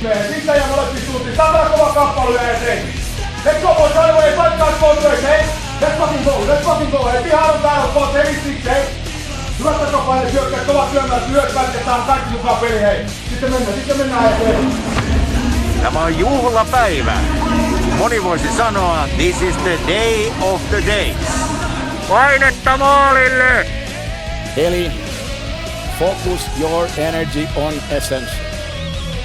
Sitten ja molempi suuntiin. Tämä kova kamppailu ja eteen. Let's go boys, right away, fight guys both ways, hey? Let's fucking go, let's fucking go, hey? Behind battle, boys, heavy six, hey? Hyvät takapaine, hyökkäät, kovat syömät, hyökkäät, ja saan kaikki mukaan peli, hei. Sitten mennään, sitten mennään eteen. Tämä on juhlapäivä. Moni voisi sanoa, this is the day of the days. Painetta maalille! Eli focus your energy on essence.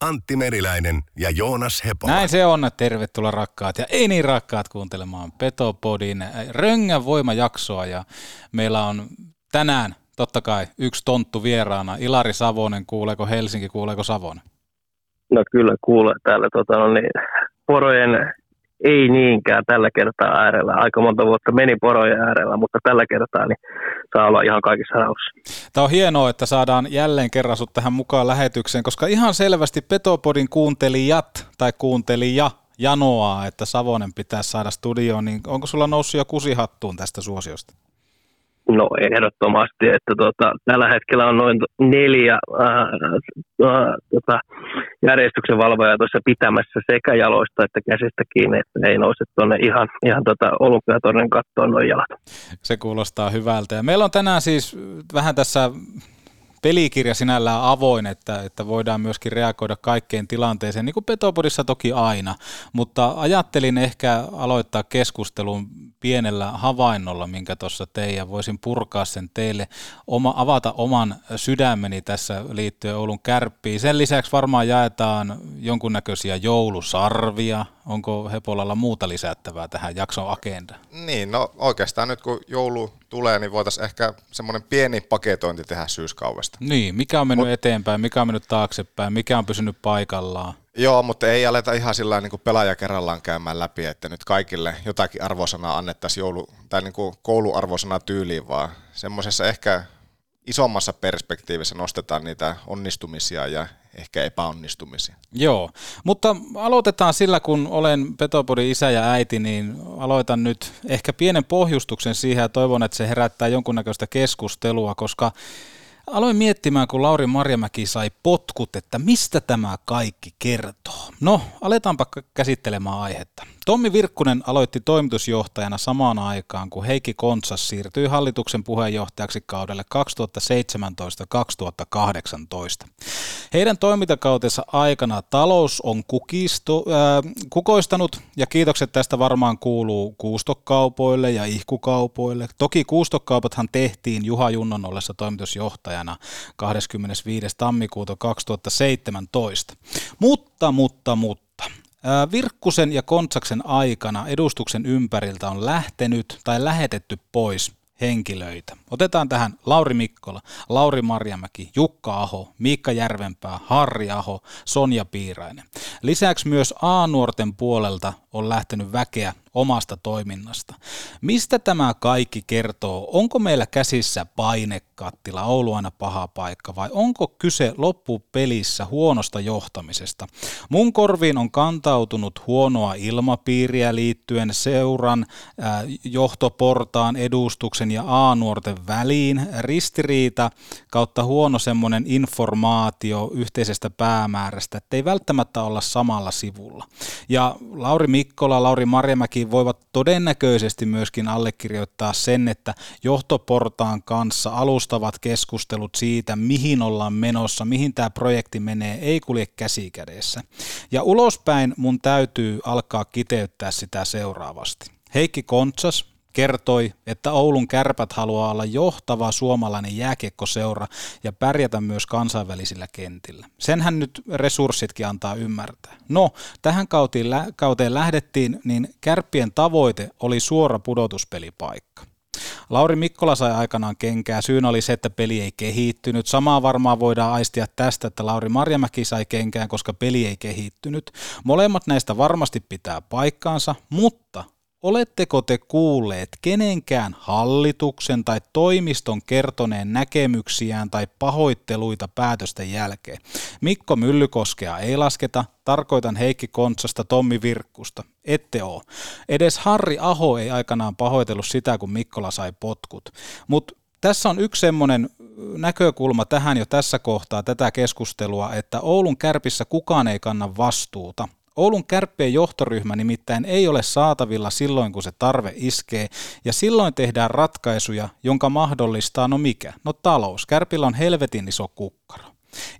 Antti Meriläinen ja Joonas Hepola. Näin se on. Tervetuloa rakkaat ja ei niin rakkaat kuuntelemaan Petopodin Röngän voimajaksoa ja meillä on tänään totta kai yksi tonttu vieraana. Ilari Savonen, kuuleeko Helsinki, kuuleeko Savonen? No kyllä kuulee täällä tota, no niin, porojen ei niinkään tällä kertaa äärellä. Aika monta vuotta meni porojen äärellä, mutta tällä kertaa niin saa olla ihan kaikissa rauhassa. Tämä on hienoa, että saadaan jälleen kerran sut tähän mukaan lähetykseen, koska ihan selvästi Petopodin kuuntelijat tai kuuntelija janoaa, että Savonen pitää saada studioon, niin onko sulla noussut jo kusihattuun tästä suosiosta? No ehdottomasti, että tota, tällä hetkellä on noin neljä ää, ää, tota, järjestyksen valvoja tuossa pitämässä sekä jaloista että käsistä kiinni, että ei nouse tuonne ihan, ihan tota olympiatornin kattoon noin jalat. Se kuulostaa hyvältä. Ja meillä on tänään siis vähän tässä pelikirja sinällään avoin, että, että voidaan myöskin reagoida kaikkeen tilanteeseen, niin kuin Petopodissa toki aina, mutta ajattelin ehkä aloittaa keskustelun pienellä havainnolla, minkä tuossa tein, ja voisin purkaa sen teille, oma, avata oman sydämeni tässä liittyen Oulun kärppiin. Sen lisäksi varmaan jaetaan jonkunnäköisiä joulusarvia, onko Hepolalla muuta lisättävää tähän jakson agendaan? Niin, no oikeastaan nyt kun joulu tulee, niin voitaisiin ehkä semmoinen pieni paketointi tehdä syyskaudesta. Niin, mikä on mennyt Mut, eteenpäin, mikä on mennyt taaksepäin, mikä on pysynyt paikallaan? Joo, mutta ei aleta ihan sillä niin kuin pelaaja kerrallaan käymään läpi, että nyt kaikille jotakin arvosanaa annettaisiin joulu, tai niin kuin kouluarvosanaa tyyliin, vaan semmoisessa ehkä isommassa perspektiivissä nostetaan niitä onnistumisia ja ehkä epäonnistumisia. Joo, mutta aloitetaan sillä, kun olen Petopodin isä ja äiti, niin aloitan nyt ehkä pienen pohjustuksen siihen ja toivon, että se herättää jonkunnäköistä keskustelua, koska aloin miettimään, kun Lauri Marjamäki sai potkut, että mistä tämä kaikki kertoo. No, aletaanpa käsittelemään aihetta. Tommi Virkkunen aloitti toimitusjohtajana samaan aikaan, kun Heikki Kontsas siirtyi hallituksen puheenjohtajaksi kaudelle 2017-2018. Heidän toimintakautensa aikana talous on kukistu, äh, kukoistanut ja kiitokset tästä varmaan kuuluu kuustokaupoille ja ihkukaupoille. Toki kuustokaupathan tehtiin Juha Junnon ollessa toimitusjohtajana 25. tammikuuta 2017. Mutta, mutta, mutta Virkkusen ja Kontsaksen aikana edustuksen ympäriltä on lähtenyt tai lähetetty pois henkilöitä. Otetaan tähän Lauri Mikkola, Lauri Marjamäki, Jukka Aho, Miikka Järvenpää, Harri Aho, Sonja Piirainen. Lisäksi myös A-nuorten puolelta on lähtenyt väkeä omasta toiminnasta. Mistä tämä kaikki kertoo? Onko meillä käsissä painekattila, Oulu aina paha paikka vai onko kyse loppupelissä huonosta johtamisesta? Mun korviin on kantautunut huonoa ilmapiiriä liittyen seuran äh, johtoportaan edustuksen ja A-nuorten väliin, ristiriita kautta huono semmoinen informaatio yhteisestä päämäärästä, että ei välttämättä olla samalla sivulla. Ja Lauri Mikkola, Lauri Marjamäki voivat todennäköisesti myöskin allekirjoittaa sen, että johtoportaan kanssa alustavat keskustelut siitä, mihin ollaan menossa, mihin tämä projekti menee, ei kulje käsikädessä. Ja ulospäin mun täytyy alkaa kiteyttää sitä seuraavasti. Heikki Kontsas, kertoi, että Oulun kärpät haluaa olla johtava suomalainen jääkiekkoseura ja pärjätä myös kansainvälisillä kentillä. Senhän nyt resurssitkin antaa ymmärtää. No, tähän kauteen, kauteen lähdettiin, niin kärppien tavoite oli suora pudotuspelipaikka. Lauri Mikkola sai aikanaan kenkää. Syynä oli se, että peli ei kehittynyt. Samaa varmaan voidaan aistia tästä, että Lauri Marjamäki sai kenkään, koska peli ei kehittynyt. Molemmat näistä varmasti pitää paikkaansa, mutta Oletteko te kuulleet kenenkään hallituksen tai toimiston kertoneen näkemyksiään tai pahoitteluita päätösten jälkeen? Mikko Myllykoskea ei lasketa, tarkoitan Heikki Kontsasta, Tommi Virkkusta. Ette oo. Edes Harri Aho ei aikanaan pahoitellut sitä, kun Mikkola sai potkut. Mutta tässä on yksi semmoinen näkökulma tähän jo tässä kohtaa tätä keskustelua, että Oulun kärpissä kukaan ei kanna vastuuta – Oulun kärppien johtoryhmä nimittäin ei ole saatavilla silloin, kun se tarve iskee, ja silloin tehdään ratkaisuja, jonka mahdollistaa no mikä? No talous. Kärpillä on helvetin iso kukkaro.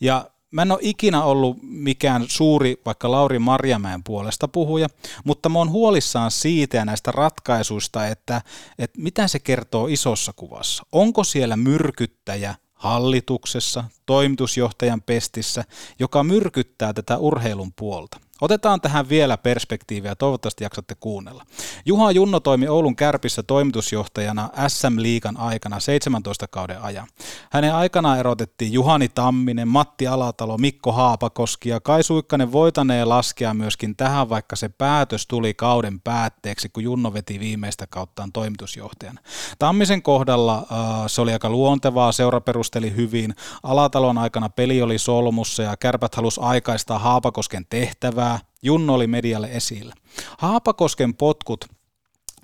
Ja Mä en ole ikinä ollut mikään suuri vaikka Lauri Marjamäen puolesta puhuja, mutta mä oon huolissaan siitä ja näistä ratkaisuista, että, että mitä se kertoo isossa kuvassa. Onko siellä myrkyttäjä hallituksessa, toimitusjohtajan pestissä, joka myrkyttää tätä urheilun puolta? Otetaan tähän vielä perspektiiviä, toivottavasti jaksatte kuunnella. Juha Junno toimi Oulun Kärpissä toimitusjohtajana SM-liigan aikana 17 kauden ajan. Hänen aikanaan erotettiin Juhani Tamminen, Matti Alatalo, Mikko Haapakoski ja Kai Suikkanen voitanee laskea myöskin tähän, vaikka se päätös tuli kauden päätteeksi, kun Junno veti viimeistä kauttaan toimitusjohtajana. Tammisen kohdalla äh, se oli aika luontevaa, seura perusteli hyvin. Alatalon aikana peli oli solmussa ja kärpät halusi aikaistaa Haapakosken tehtävää Junno oli medialle esillä. Haapakosken potkut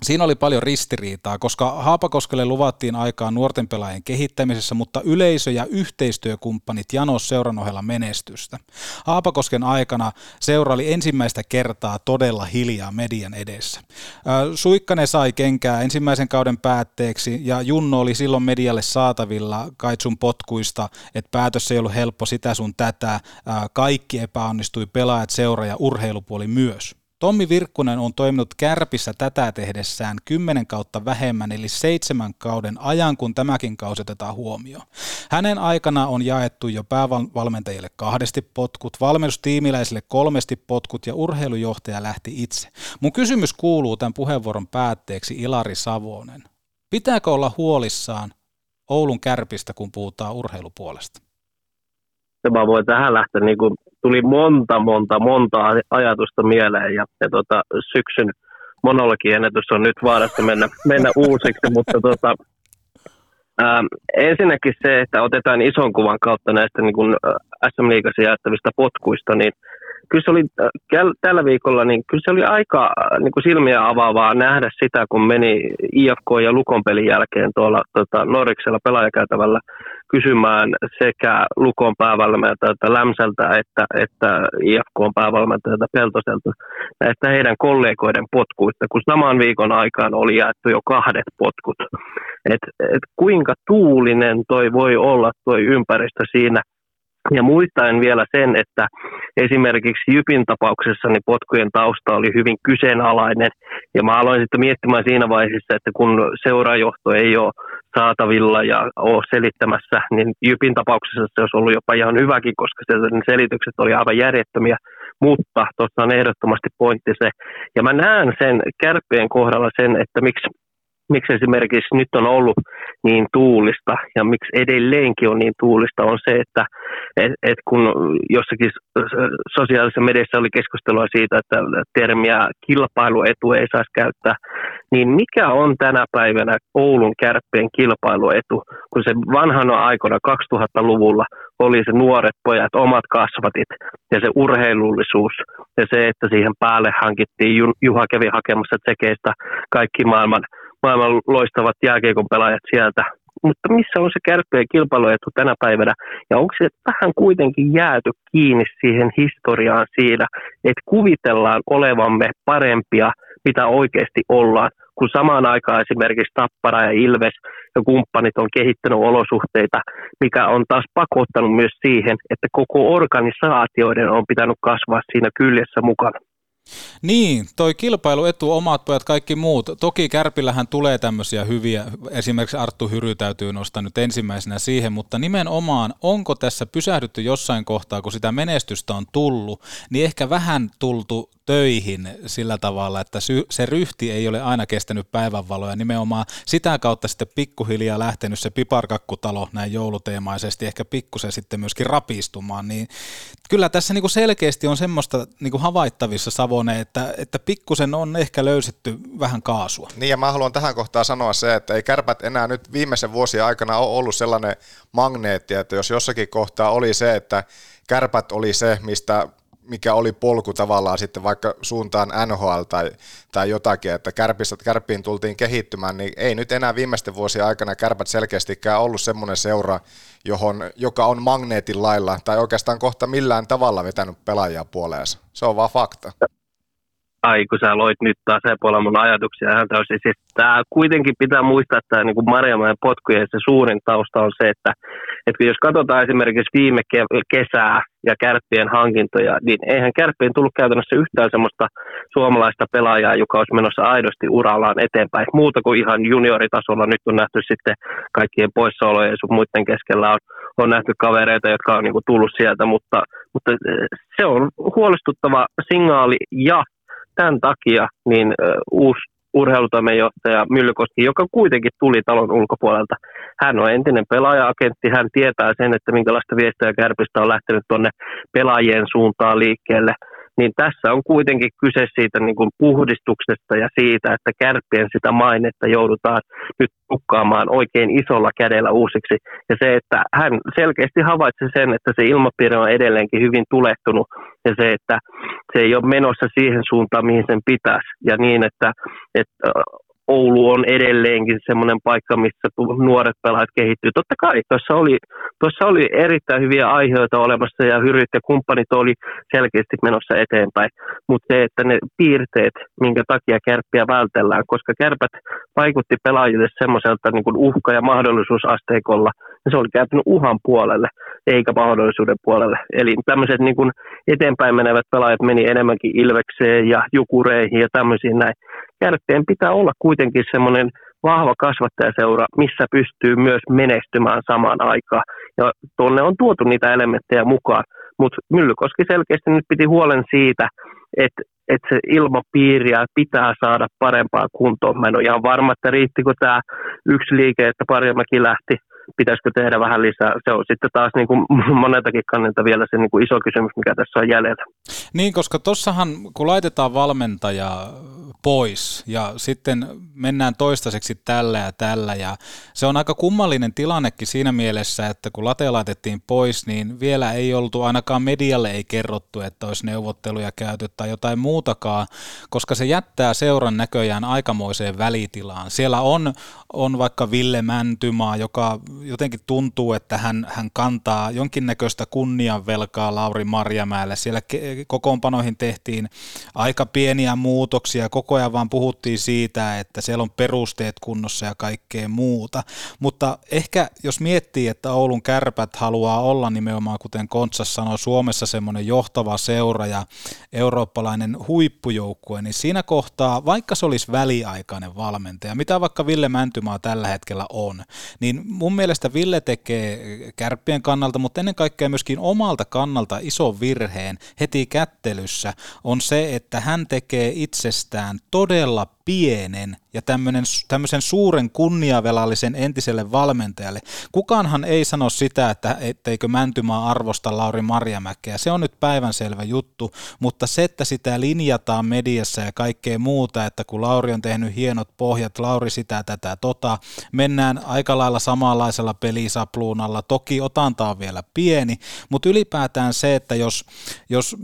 Siinä oli paljon ristiriitaa, koska Haapakoskelle luvattiin aikaa nuorten pelaajien kehittämisessä, mutta yleisö ja yhteistyökumppanit janos seuran ohella menestystä. Haapakosken aikana seura oli ensimmäistä kertaa todella hiljaa median edessä. Suikkanen sai kenkää ensimmäisen kauden päätteeksi ja Junno oli silloin medialle saatavilla Kaitsun potkuista, että päätös ei ollut helppo sitä sun tätä. Kaikki epäonnistui, pelaajat, seura ja urheilupuoli myös. Tommi Virkkunen on toiminut kärpissä tätä tehdessään kymmenen kautta vähemmän, eli seitsemän kauden ajan, kun tämäkin kausi otetaan huomioon. Hänen aikana on jaettu jo päävalmentajille kahdesti potkut, valmennustiimiläisille kolmesti potkut ja urheilujohtaja lähti itse. Mun kysymys kuuluu tämän puheenvuoron päätteeksi Ilari Savonen. Pitääkö olla huolissaan Oulun kärpistä, kun puhutaan urheilupuolesta? Mä voin tähän lähteä niin kuin tuli monta, monta, monta ajatusta mieleen ja, ja tota, syksyn monologiennätys on nyt vaarassa mennä, mennä uusiksi, mutta tota, ää, ensinnäkin se, että otetaan ison kuvan kautta näistä niin kuin SM-liigassa jaettavista potkuista, niin kyllä se oli tällä viikolla, niin kyllä se oli aika niin kuin silmiä avaavaa nähdä sitä, kun meni IFK ja Lukon pelin jälkeen tuolla tota, Norriksella pelaajakäytävällä kysymään sekä Lukon päävalmentajalta Lämsältä että, että IFK päävalmentajalta Peltoselta näistä heidän kollegoiden potkuista, kun saman viikon aikaan oli jaettu jo kahdet potkut. Et, et kuinka tuulinen toi voi olla toi ympäristö siinä – ja muistaen vielä sen, että esimerkiksi Jypin tapauksessa niin potkujen tausta oli hyvin kyseenalainen. Ja mä aloin sitten miettimään siinä vaiheessa, että kun seurajohto ei ole saatavilla ja ole selittämässä, niin Jypin tapauksessa se olisi ollut jopa ihan hyväkin, koska ne selitykset oli aivan järjettömiä. Mutta tuossa on ehdottomasti pointti se. Ja mä näen sen kärppien kohdalla sen, että miksi miksi esimerkiksi nyt on ollut niin tuulista ja miksi edelleenkin on niin tuulista on se, että et, et kun jossakin sosiaalisessa mediassa oli keskustelua siitä, että termiä kilpailuetu ei saisi käyttää, niin mikä on tänä päivänä Oulun kärppien kilpailuetu, kun se vanhana aikana 2000-luvulla oli se nuoret pojat, omat kasvatit ja se urheilullisuus ja se, että siihen päälle hankittiin, Juha kävi hakemassa tsekeistä kaikki maailman maailman loistavat jääkiekon pelaajat sieltä. mutta missä on se kärppien kilpailuetu tänä päivänä, ja onko se vähän kuitenkin jääty kiinni siihen historiaan siinä, että kuvitellaan olevamme parempia, mitä oikeasti ollaan, kun samaan aikaan esimerkiksi Tappara ja Ilves ja kumppanit on kehittänyt olosuhteita, mikä on taas pakottanut myös siihen, että koko organisaatioiden on pitänyt kasvaa siinä kyljessä mukana. Niin, toi kilpailuetu, omat pojat, kaikki muut. Toki Kärpillähän tulee tämmöisiä hyviä, esimerkiksi Arttu Hyry täytyy nostaa nyt ensimmäisenä siihen, mutta nimenomaan onko tässä pysähdytty jossain kohtaa, kun sitä menestystä on tullut, niin ehkä vähän tultu töihin sillä tavalla, että se ryhti ei ole aina kestänyt päivänvaloa ja nimenomaan sitä kautta sitten pikkuhiljaa lähtenyt se piparkakkutalo näin jouluteemaisesti ehkä pikkusen sitten myöskin rapistumaan, niin kyllä tässä niin kuin selkeästi on semmoista niin kuin havaittavissa Savone, että, että pikkusen on ehkä löysetty vähän kaasua. Niin ja mä haluan tähän kohtaan sanoa se, että ei kärpät enää nyt viimeisen vuosien aikana ole ollut sellainen magneetti, että jos jossakin kohtaa oli se, että kärpät oli se, mistä mikä oli polku tavallaan sitten vaikka suuntaan NHL tai, tai jotakin, että kärpissä, kärppiin tultiin kehittymään, niin ei nyt enää viimeisten vuosien aikana kärpät selkeästikään ollut semmoinen seura, johon, joka on magneetin lailla tai oikeastaan kohta millään tavalla vetänyt pelaajia puoleensa. Se on vaan fakta ai kun sä loit nyt taas puolella mun ajatuksia ihan täysin. Siis tää kuitenkin pitää muistaa, että niin kuin Marjamäen potkujen se suurin tausta on se, että, että jos katsotaan esimerkiksi viime kesää ja kärppien hankintoja, niin eihän kärppien tullut käytännössä yhtään semmoista suomalaista pelaajaa, joka olisi menossa aidosti urallaan eteenpäin. Muuta kuin ihan junioritasolla nyt on nähty sitten kaikkien poissaolojen ja sun muiden keskellä on, on nähty kavereita, jotka on niin kuin tullut sieltä, mutta, mutta se on huolestuttava signaali ja tämän takia niin uusi urheilutoimenjohtaja Myllykoski, joka kuitenkin tuli talon ulkopuolelta. Hän on entinen pelaaja-agentti, hän tietää sen, että minkälaista viestiä kärpistä on lähtenyt tuonne pelaajien suuntaan liikkeelle niin tässä on kuitenkin kyse siitä niin kuin puhdistuksesta ja siitä, että kärppien sitä mainetta joudutaan nyt tukkaamaan oikein isolla kädellä uusiksi. Ja se, että hän selkeästi havaitsi sen, että se ilmapiiri on edelleenkin hyvin tulehtunut ja se, että se ei ole menossa siihen suuntaan, mihin sen pitäisi. Ja niin, että, että Oulu on edelleenkin semmoinen paikka, missä nuoret pelaajat kehittyy. Totta kai tuossa oli, tuossa oli erittäin hyviä aiheita olemassa ja hyryt ja kumppanit oli selkeästi menossa eteenpäin. Mutta se, että ne piirteet, minkä takia kärppiä vältellään, koska kärpät vaikutti pelaajille semmoiselta niin uhka- ja mahdollisuusasteikolla, niin se oli kääntynyt uhan puolelle eikä mahdollisuuden puolelle. Eli tämmöiset niin eteenpäin menevät pelaajat meni enemmänkin Ilvekseen ja Jukureihin ja tämmöisiin näin. Kärppien pitää olla kuitenkin semmoinen vahva kasvattajaseura, missä pystyy myös menestymään samaan aikaan. Ja tuonne on tuotu niitä elementtejä mukaan. Mutta Myllykoski selkeästi nyt piti huolen siitä, että että se ilmapiiriä pitää saada parempaa kuntoon. Mä en ole ihan varma, että riittikö tämä yksi liike, että Parjamäki lähti pitäisikö tehdä vähän lisää. Se on sitten taas niin kuin moneltakin kannalta vielä se niin kuin iso kysymys, mikä tässä on jäljellä. Niin, koska tuossahan kun laitetaan valmentaja pois ja sitten mennään toistaiseksi tällä ja tällä ja se on aika kummallinen tilannekin siinä mielessä, että kun late laitettiin pois, niin vielä ei oltu, ainakaan medialle ei kerrottu, että olisi neuvotteluja käyty tai jotain muutakaan, koska se jättää seuran näköjään aikamoiseen välitilaan. Siellä on, on vaikka Ville Mäntymaa, joka jotenkin tuntuu, että hän, hän kantaa jonkinnäköistä kunnianvelkaa Lauri Marjamäelle. Siellä kokoonpanoihin tehtiin aika pieniä muutoksia, koko ajan vaan puhuttiin siitä, että siellä on perusteet kunnossa ja kaikkea muuta. Mutta ehkä jos miettii, että Oulun kärpät haluaa olla nimenomaan, kuten Kontsas sanoi, Suomessa semmoinen johtava seura ja eurooppalainen huippujoukkue, niin siinä kohtaa, vaikka se olisi väliaikainen valmentaja, mitä vaikka Ville Mäntymaa tällä hetkellä on, niin mun mielestä mielestä Ville tekee kärppien kannalta, mutta ennen kaikkea myöskin omalta kannalta iso virheen heti kättelyssä on se, että hän tekee itsestään todella pienen ja tämmöisen suuren kunniavelallisen entiselle valmentajalle. Kukaanhan ei sano sitä, että etteikö Mäntymaa arvosta Lauri Marjamäkeä. Se on nyt päivänselvä juttu, mutta se, että sitä linjataan mediassa ja kaikkea muuta, että kun Lauri on tehnyt hienot pohjat, Lauri sitä, tätä, tota, mennään aika lailla samanlaisella pelisapluunalla. Toki otanta on vielä pieni, mutta ylipäätään se, että jos, jos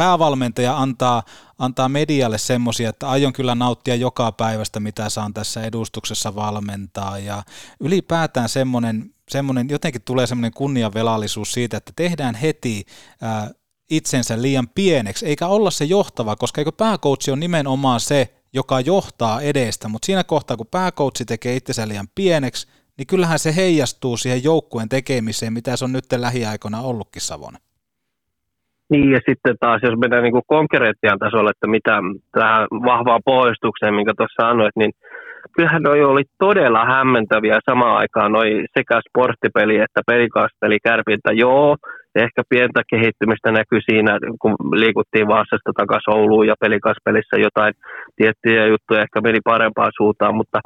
päävalmentaja antaa antaa medialle semmoisia, että aion kyllä nauttia joka päivästä, mitä saan tässä edustuksessa valmentaa. Ja ylipäätään semmoinen, semmoinen jotenkin tulee semmoinen kunniavelallisuus siitä, että tehdään heti ää, itsensä liian pieneksi, eikä olla se johtava, koska eikö pääkoutsi on nimenomaan se, joka johtaa edestä, mutta siinä kohtaa, kun pääkoutsi tekee itsensä liian pieneksi, niin kyllähän se heijastuu siihen joukkueen tekemiseen, mitä se on nyt lähiaikoina ollutkin Savonen. Niin ja sitten taas, jos mennään niin konkreettian tasolle, että mitä tähän vahvaan pohjustukseen, minkä tuossa sanoit, niin kyllähän noi oli todella hämmentäviä samaan aikaan noi sekä sporttipeli että pelikasteli kärpintä. Joo, ehkä pientä kehittymistä näkyy siinä, kun liikuttiin Vaasasta takaisin Ouluun ja pelikaspelissä jotain tiettyjä juttuja ehkä meni parempaan suuntaan, mutta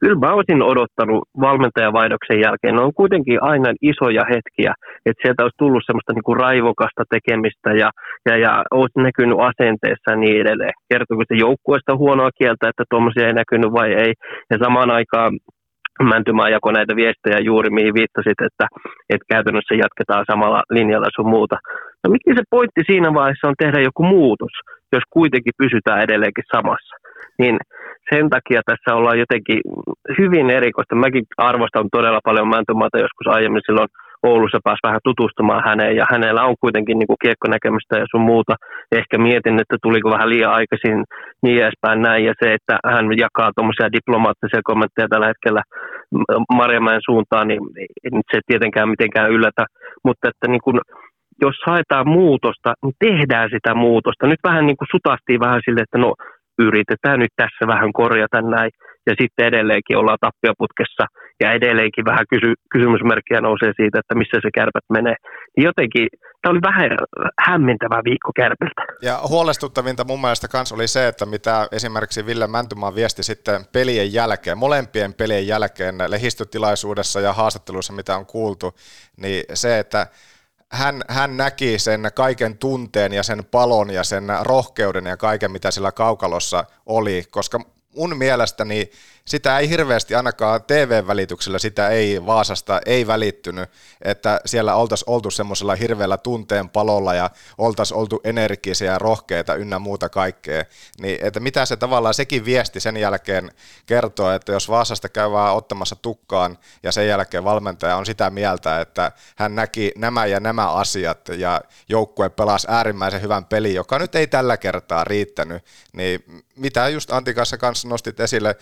kyllä mä olisin odottanut valmentajavaihdoksen jälkeen. Ne on kuitenkin aina isoja hetkiä, että sieltä olisi tullut semmoista niin kuin raivokasta tekemistä ja, ja, ja olisi näkynyt asenteessa ja niin edelleen. Kertooko se joukkueesta huonoa kieltä, että tuommoisia ei näkynyt vai ei. Ja samaan aikaan Mäntymaa jako näitä viestejä juuri, mihin viittasit, että, että käytännössä jatketaan samalla linjalla sun muuta. No mikä se pointti siinä vaiheessa on tehdä joku muutos, jos kuitenkin pysytään edelleenkin samassa? Niin sen takia tässä ollaan jotenkin hyvin erikoista. Mäkin arvostan todella paljon Mäntymaata joskus aiemmin silloin – Oulussa pääsi vähän tutustumaan häneen ja hänellä on kuitenkin niin kuin kiekkonäkemystä ja sun muuta. Ehkä mietin, että tuliko vähän liian aikaisin niin edespäin näin ja se, että hän jakaa tuommoisia diplomaattisia kommentteja tällä hetkellä Marjamäen suuntaan, niin se tietenkään mitenkään yllätä, mutta että niin kuin, jos haetaan muutosta, niin tehdään sitä muutosta. Nyt vähän niin kuin sutastiin vähän sille, että no yritetään nyt tässä vähän korjata näin ja sitten edelleenkin ollaan tappioputkessa ja edelleenkin vähän kysy, kysymysmerkkiä nousee siitä, että missä se kärpät menee. Niin jotenkin tämä oli vähän hämmentävä viikko kärpiltä. Ja huolestuttavinta mun mielestä kans oli se, että mitä esimerkiksi Ville Mäntymaa viesti sitten pelien jälkeen, molempien pelien jälkeen lehistötilaisuudessa ja haastatteluissa, mitä on kuultu, niin se, että hän, hän näki sen kaiken tunteen ja sen palon ja sen rohkeuden ja kaiken, mitä sillä kaukalossa oli, koska mun mielestäni sitä ei hirveästi ainakaan TV-välityksellä sitä ei Vaasasta ei välittynyt, että siellä oltaisiin oltu semmoisella hirveällä tunteen palolla ja oltaisiin oltu energisiä ja rohkeita ynnä muuta kaikkea. Niin, että mitä se tavallaan sekin viesti sen jälkeen kertoo, että jos Vaasasta käy vaan ottamassa tukkaan ja sen jälkeen valmentaja on sitä mieltä, että hän näki nämä ja nämä asiat ja joukkue pelasi äärimmäisen hyvän pelin, joka nyt ei tällä kertaa riittänyt, niin mitä just Antikassa kanssa nostit esille,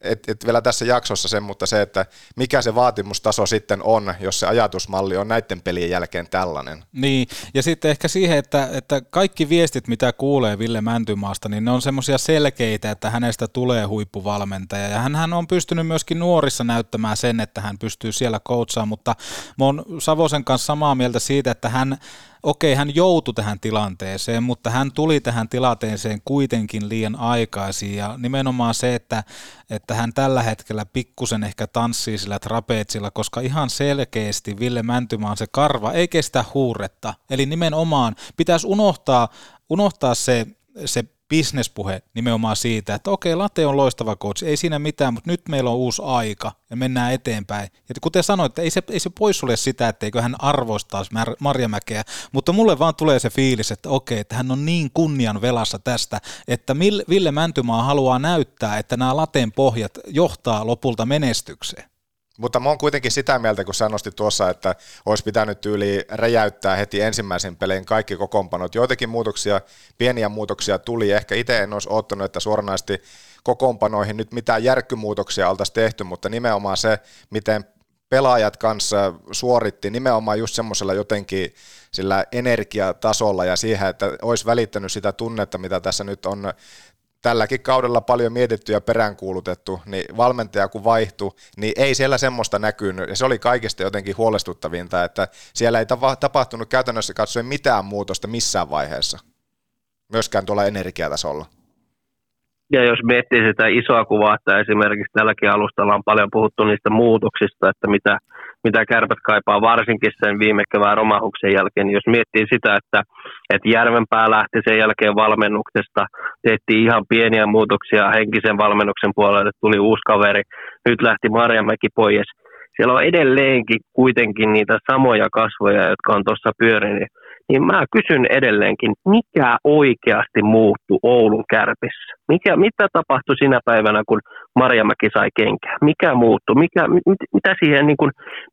et, et vielä tässä jaksossa sen, mutta se, että mikä se vaatimustaso sitten on, jos se ajatusmalli on näiden pelien jälkeen tällainen. Niin, ja sitten ehkä siihen, että, että kaikki viestit, mitä kuulee Ville Mäntymaasta, niin ne on semmoisia selkeitä, että hänestä tulee huippuvalmentaja, ja hän on pystynyt myöskin nuorissa näyttämään sen, että hän pystyy siellä coachaan, mutta mä oon Savosen kanssa samaa mieltä siitä, että hän okei, hän joutui tähän tilanteeseen, mutta hän tuli tähän tilanteeseen kuitenkin liian aikaisin ja nimenomaan se, että, että hän tällä hetkellä pikkusen ehkä tanssii sillä trapeetsilla, koska ihan selkeästi Ville Mäntymaan se karva ei kestä huuretta. Eli nimenomaan pitäisi unohtaa, unohtaa se, se bisnespuhe nimenomaan siitä, että okei, Late on loistava coach, ei siinä mitään, mutta nyt meillä on uusi aika ja mennään eteenpäin. Ja kuten sanoit, ei se, ei se poissulje sitä, etteikö hän arvostaisi Mar- Marjamäkeä, mutta mulle vaan tulee se fiilis, että okei, että hän on niin kunnian velassa tästä, että Ville Mäntymaa haluaa näyttää, että nämä Lateen pohjat johtaa lopulta menestykseen. Mutta mä oon kuitenkin sitä mieltä, kun sanosti tuossa, että olisi pitänyt tyyli räjäyttää heti ensimmäisen pelin kaikki kokoonpanot. Joitakin muutoksia, pieniä muutoksia tuli. Ehkä itse en olisi ottanut, että suoranaisesti kokoonpanoihin nyt mitään järkkymuutoksia oltaisiin tehty, mutta nimenomaan se, miten pelaajat kanssa suoritti nimenomaan just semmoisella jotenkin sillä energiatasolla ja siihen, että olisi välittänyt sitä tunnetta, mitä tässä nyt on tälläkin kaudella paljon mietitty ja peräänkuulutettu, niin valmentaja kun vaihtui, niin ei siellä semmoista näkynyt, ja se oli kaikista jotenkin huolestuttavinta, että siellä ei tapahtunut käytännössä katsoen mitään muutosta missään vaiheessa, myöskään tuolla energiatasolla. Ja jos miettii sitä isoa kuvaa, että esimerkiksi tälläkin alustalla on paljon puhuttu niistä muutoksista, että mitä, mitä kärpät kaipaa varsinkin sen viime kevään romahuksen jälkeen, jos miettii sitä, että, että Järvenpää lähti sen jälkeen valmennuksesta, tehtiin ihan pieniä muutoksia henkisen valmennuksen puolelle, tuli uusi kaveri, nyt lähti Marjamäki pois. Siellä on edelleenkin kuitenkin niitä samoja kasvoja, jotka on tuossa pyörinyt. Niin mä kysyn edelleenkin, mikä oikeasti muuttui Oulun kärpissä? Mikä, mitä tapahtui sinä päivänä, kun Marjamäki sai kenkää? Mikä muuttui? Mikä, mit, mitä siihen niin kuin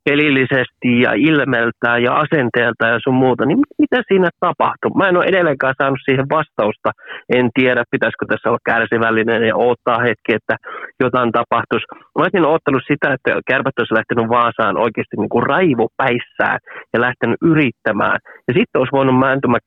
pelillisesti ja ilmeltä ja asenteelta ja sun muuta, niin mitä siinä tapahtui? Mä en ole edelleenkään saanut siihen vastausta. En tiedä, pitäisikö tässä olla kärsivällinen ja odottaa hetki, että jotain tapahtuisi. Mä olisin odottanut sitä, että kärpät olisi lähtenyt Vaasaan oikeasti niin kuin raivopäissään ja lähtenyt yrittämään. Ja sitten olisi voinut Mäntymä,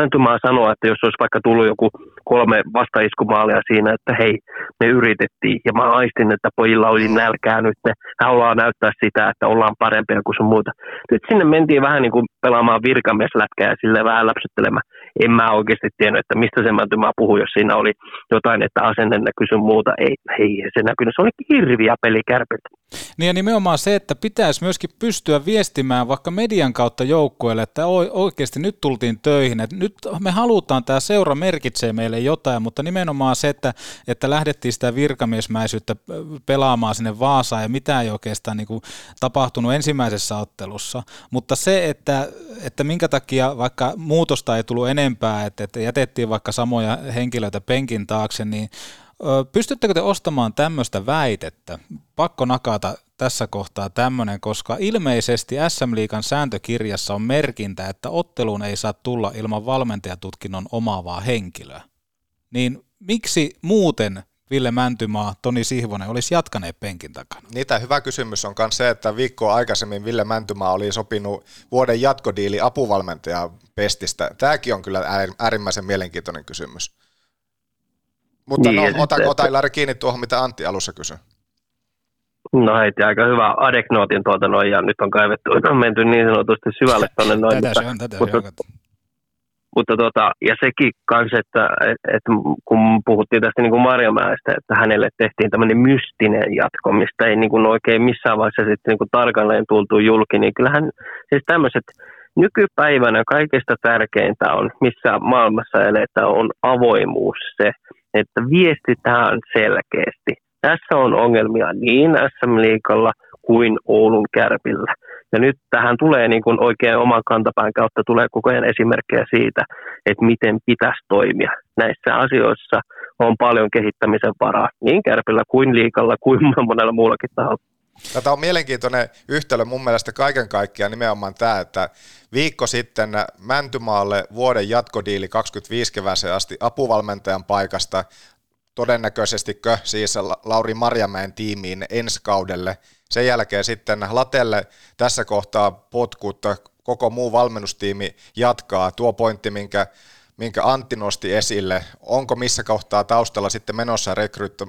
Mäntymää sanoa, että jos olisi vaikka tullut joku kolme vastaiskumaalia siinä, että hei, me yritettiin. Ja mä aistin, että pojilla oli nälkää nyt. Ne haluaa näyttää sitä, että ollaan parempia kuin sun muuta. Nyt sinne mentiin vähän niin kuin pelaamaan virkamieslätkää ja sille vähän läpsyttelemään. En mä oikeasti tiennyt, että mistä se Mäntymää puhui, jos siinä oli jotain, että asenne näkyy sun muuta. Ei, ei se näkynyt. Se oli hirviä peli kärpiltä. Niin ja nimenomaan se, että pitäisi myöskin pystyä viestimään vaikka median kautta joukkueelle, että oikeasti nyt tultiin töihin, että nyt me halutaan, tämä seura merkitsee meille jotain, mutta nimenomaan se, että, että lähdettiin sitä virkamiesmäisyyttä pelaamaan sinne Vaasaan ja mitä ei oikeastaan niin kuin tapahtunut ensimmäisessä ottelussa, mutta se, että, että minkä takia vaikka muutosta ei tullut enempää, että, että jätettiin vaikka samoja henkilöitä penkin taakse, niin Pystyttekö te ostamaan tämmöistä väitettä? Pakko nakata tässä kohtaa tämmöinen, koska ilmeisesti SM Liikan sääntökirjassa on merkintä, että otteluun ei saa tulla ilman valmentajatutkinnon omaavaa henkilöä. Niin miksi muuten Ville Mäntymaa, Toni Sihvonen olisi jatkaneet penkin takana? Niitä hyvä kysymys on myös se, että viikkoa aikaisemmin Ville Mäntymaa oli sopinut vuoden jatkodiili apuvalmentaja pestistä. Tämäkin on kyllä äärimmäisen mielenkiintoinen kysymys. Mutta niin, no, ota, ota Ilari kiinni tuohon, mitä Antti alussa kysyi. No heti aika hyvä adeknootin tuota noin, ja nyt on kaivettu, on menty niin sanotusti syvälle tuonne noin. tätä mutta, se on, tätä mutta, se on. Mutta tota, ja sekin kans, että, että kun puhuttiin tästä niin kuin Marjamäestä, että hänelle tehtiin tämmöinen mystinen jatko, mistä ei niin kuin oikein missään vaiheessa sitten niin kuin tarkalleen tultu julki, niin kyllähän siis tämmöiset nykypäivänä kaikista tärkeintä on, missä maailmassa eletään, on avoimuus se, että viestitään selkeästi. Tässä on ongelmia niin SM-liikalla kuin Oulun kärpillä. Ja nyt tähän tulee niin kuin oikein oman kantapään kautta tulee koko ajan esimerkkejä siitä, että miten pitäisi toimia. Näissä asioissa on paljon kehittämisen varaa niin kärpillä kuin liikalla kuin monella muullakin taholla. Tätä on mielenkiintoinen yhtälö mun mielestä kaiken kaikkiaan nimenomaan tämä, että viikko sitten Mäntymaalle vuoden jatkodiili 25 kevääseen asti apuvalmentajan paikasta, todennäköisestikö siis Lauri Marjamäen tiimiin ensi kaudelle. Sen jälkeen sitten Latelle tässä kohtaa potkut, koko muu valmennustiimi jatkaa. Tuo pointti, minkä, minkä Antti nosti esille, onko missä kohtaa taustalla sitten menossa rekrytty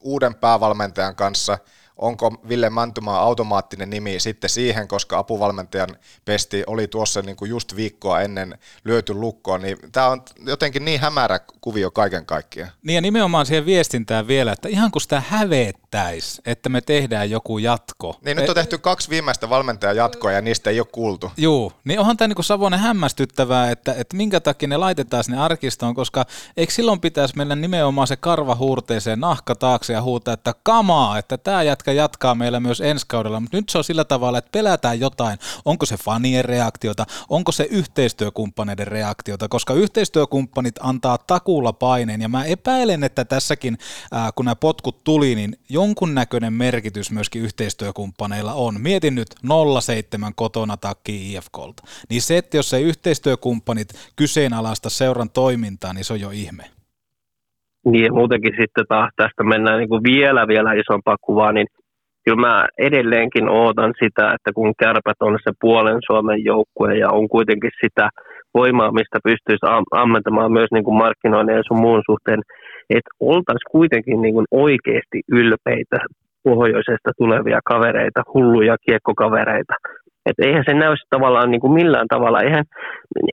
uuden päävalmentajan kanssa – onko Ville Mäntymaa automaattinen nimi sitten siihen, koska apuvalmentajan pesti oli tuossa niin kuin just viikkoa ennen lyöty lukkoon, niin tämä on jotenkin niin hämärä kuvio kaiken kaikkiaan. Niin ja nimenomaan siihen viestintään vielä, että ihan kun sitä hävettäisi, että me tehdään joku jatko. Niin nyt on tehty kaksi viimeistä valmentajan jatkoa ja niistä ei ole kuultu. Joo, niin onhan tämä niin Savonen hämmästyttävää, että, että minkä takia ne laitetaan sinne arkistoon, koska eikö silloin pitäisi mennä nimenomaan se karva huurteeseen nahka taakse ja huutaa, että kamaa, että tämä jätkä jatkaa meillä myös ensi kaudella, mutta nyt se on sillä tavalla, että pelätään jotain. Onko se fanien reaktiota, onko se yhteistyökumppaneiden reaktiota, koska yhteistyökumppanit antaa takuulla paineen, ja mä epäilen, että tässäkin, kun nämä potkut tuli, niin jonkunnäköinen merkitys myöskin yhteistyökumppaneilla on. Mietin nyt 07 kotona takki IFKlta. Niin se, että jos ei yhteistyökumppanit kyseenalaista seuran toimintaa, niin se on jo ihme. Niin muutenkin sitten taas tästä mennään niin kuin vielä vielä isompaa kuvaa, niin kyllä mä edelleenkin ootan sitä, että kun kärpät on se puolen Suomen joukkue ja on kuitenkin sitä voimaa, mistä pystyisi ammentamaan myös niin kuin markkinoinnin ja sun muun suhteen, että oltaisiin kuitenkin niin kuin oikeasti ylpeitä pohjoisesta tulevia kavereita, hulluja kiekkokavereita. Et eihän se näy tavallaan niin kuin millään tavalla, eihän,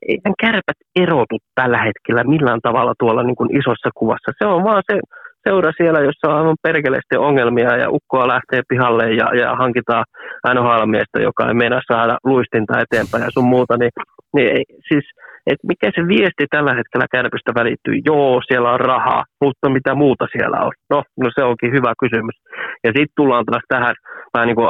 eihän kärpät erotu tällä hetkellä millään tavalla tuolla niin kuin isossa kuvassa. Se on vaan se seura siellä, jossa on aivan perkeleesti ongelmia ja ukkoa lähtee pihalle ja, ja hankitaan NHL-miestä, joka ei meinaa saada luistinta eteenpäin ja sun muuta, niin, niin siis et mikä se viesti tällä hetkellä kärpystä välittyy? Joo, siellä on rahaa, mutta mitä muuta siellä on? No, no se onkin hyvä kysymys. Ja sitten tullaan taas tähän vähän niin kuin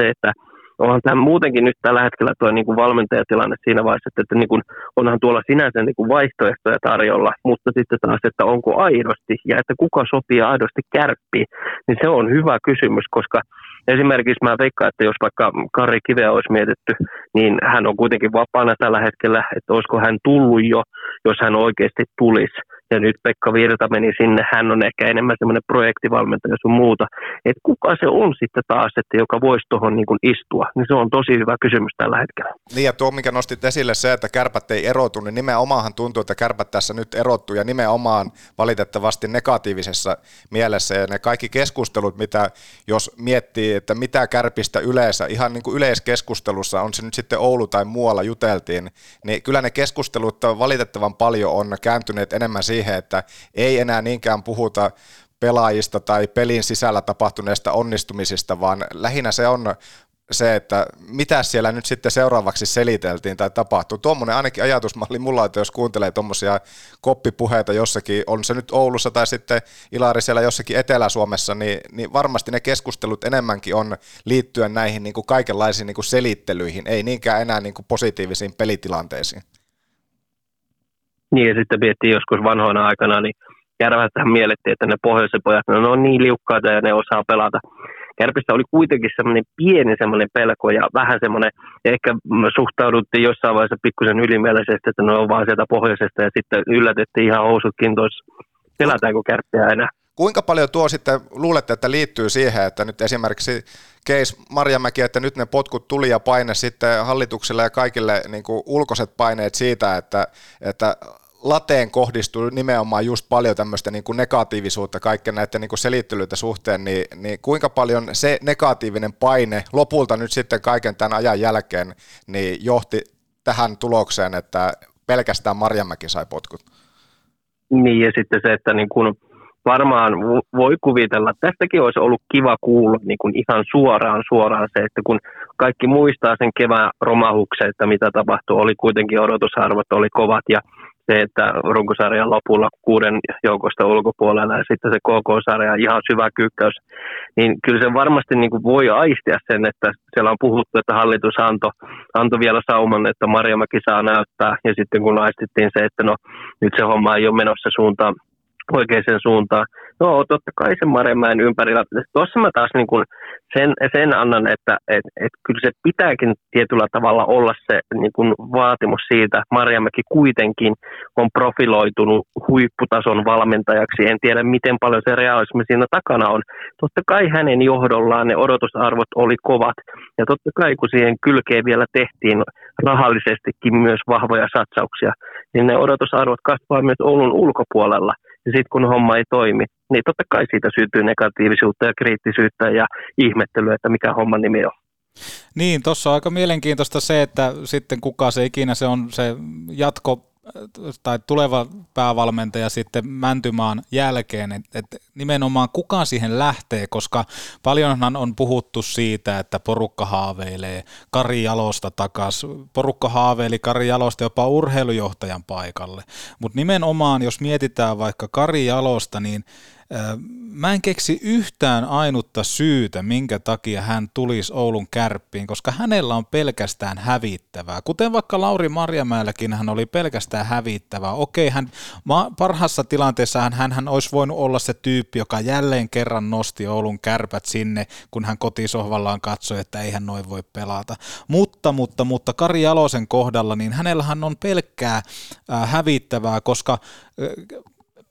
se, että onhan tämä muutenkin nyt tällä hetkellä tuo niin kuin valmentajatilanne siinä vaiheessa, että, että niin kuin, onhan tuolla sinänsä niin kuin vaihtoehtoja tarjolla, mutta sitten taas, että onko aidosti ja että kuka sopii aidosti kärppiin, niin se on hyvä kysymys, koska esimerkiksi mä veikkaan, että jos vaikka Kari Kiveä olisi mietitty, niin hän on kuitenkin vapaana tällä hetkellä, että olisiko hän tullut jo, jos hän oikeasti tulisi. Ja nyt Pekka Virta meni sinne, hän on ehkä enemmän semmoinen projektivalmentaja sun muuta, että kuka se on sitten taas, että joka voisi tuohon niin istua, niin se on tosi hyvä kysymys tällä hetkellä. Niin ja tuo, mikä nostit esille se, että kärpät ei erotu, niin nimenomaan tuntuu, että kärpät tässä nyt erottuu ja nimenomaan valitettavasti negatiivisessa mielessä. Ja ne kaikki keskustelut, mitä jos miettii, että mitä kärpistä yleensä, ihan niin kuin yleiskeskustelussa, on se nyt sitten Oulu tai muualla juteltiin, niin kyllä ne keskustelut valitettavan paljon on kääntyneet enemmän siihen, että ei enää niinkään puhuta pelaajista tai pelin sisällä tapahtuneista onnistumisista, vaan lähinnä se on se, että mitä siellä nyt sitten seuraavaksi seliteltiin tai tapahtuu. Tuommoinen ainakin ajatusmalli mulla, että jos kuuntelee tuommoisia koppipuheita jossakin, on se nyt Oulussa tai sitten Ilari siellä jossakin Etelä-Suomessa, niin, niin varmasti ne keskustelut enemmänkin on liittyen näihin niin kuin kaikenlaisiin niin kuin selittelyihin, ei niinkään enää niin kuin positiivisiin pelitilanteisiin. Niin ja sitten miettii joskus vanhoina aikana, niin Järvästähän mielettiin, että ne pohjoisen pojat, no, ne on niin liukkaita ja ne osaa pelata. Kärpissä oli kuitenkin semmoinen pieni semmoinen pelko ja vähän semmoinen, ehkä suhtauduttiin jossain vaiheessa pikkusen ylimielisesti, että ne on vaan sieltä pohjoisesta ja sitten yllätettiin ihan housutkin tuossa, pelätäänkö kärppiä enää. Kuinka paljon tuo sitten luulette, että liittyy siihen, että nyt esimerkiksi Keis Marjamäki, että nyt ne potkut tuli ja paine sitten hallitukselle ja kaikille niin kuin ulkoiset paineet siitä, että, että lateen kohdistuu nimenomaan just paljon tämmöistä niin kuin negatiivisuutta kaikkien näiden niin kuin selittelyitä suhteen, niin, niin kuinka paljon se negatiivinen paine lopulta nyt sitten kaiken tämän ajan jälkeen niin johti tähän tulokseen, että pelkästään Marjamäki sai potkut? Niin ja sitten se, että niin kuin varmaan voi kuvitella, että tästäkin olisi ollut kiva kuulla niin kuin ihan suoraan suoraan se, että kun kaikki muistaa sen kevään romahuksen, että mitä tapahtui, oli kuitenkin odotusarvot oli kovat ja se, että runkosarjan lopulla kuuden joukosta ulkopuolella ja sitten se KK-sarja ihan syvä kyykkäys, niin kyllä se varmasti niin kuin voi aistia sen, että siellä on puhuttu, että hallitus antoi, antoi vielä sauman, että Marjamäki saa näyttää. Ja sitten kun aistittiin se, että no nyt se homma ei ole menossa suuntaan, oikeaan suuntaan. No totta kai sen Marjamäen ympärillä. Tuossa mä taas niin kuin sen, sen annan, että et, et kyllä se pitääkin tietyllä tavalla olla se niin kuin vaatimus siitä. Marjamäki kuitenkin on profiloitunut huipputason valmentajaksi. En tiedä, miten paljon se realismi siinä takana on. Totta kai hänen johdollaan ne odotusarvot oli kovat. Ja totta kai, kun siihen kylkeen vielä tehtiin rahallisestikin myös vahvoja satsauksia, niin ne odotusarvot kasvaa myös Oulun ulkopuolella – ja sitten kun homma ei toimi, niin totta kai siitä syntyy negatiivisuutta ja kriittisyyttä ja ihmettelyä, että mikä homman nimi on. Niin, tuossa on aika mielenkiintoista se, että sitten kuka se ikinä se on se jatko tai tuleva päävalmentaja sitten Mäntymaan jälkeen, että et nimenomaan kuka siihen lähtee, koska paljonhan on puhuttu siitä, että porukka haaveilee Kari Jalosta takas, porukka haaveili Kari Jalosta jopa urheilujohtajan paikalle, mutta nimenomaan jos mietitään vaikka Kari Jalosta, niin Mä en keksi yhtään ainutta syytä, minkä takia hän tulisi Oulun kärppiin, koska hänellä on pelkästään hävittävää. Kuten vaikka Lauri Marjamäelläkin hän oli pelkästään hävittävää. Okei, hän, parhaassa tilanteessa hän, hän, olisi voinut olla se tyyppi, joka jälleen kerran nosti Oulun kärpät sinne, kun hän kotisohvallaan katsoi, että ei hän noin voi pelata. Mutta, mutta, mutta Kari Jalosen kohdalla, niin hänellähän on pelkkää hävittävää, koska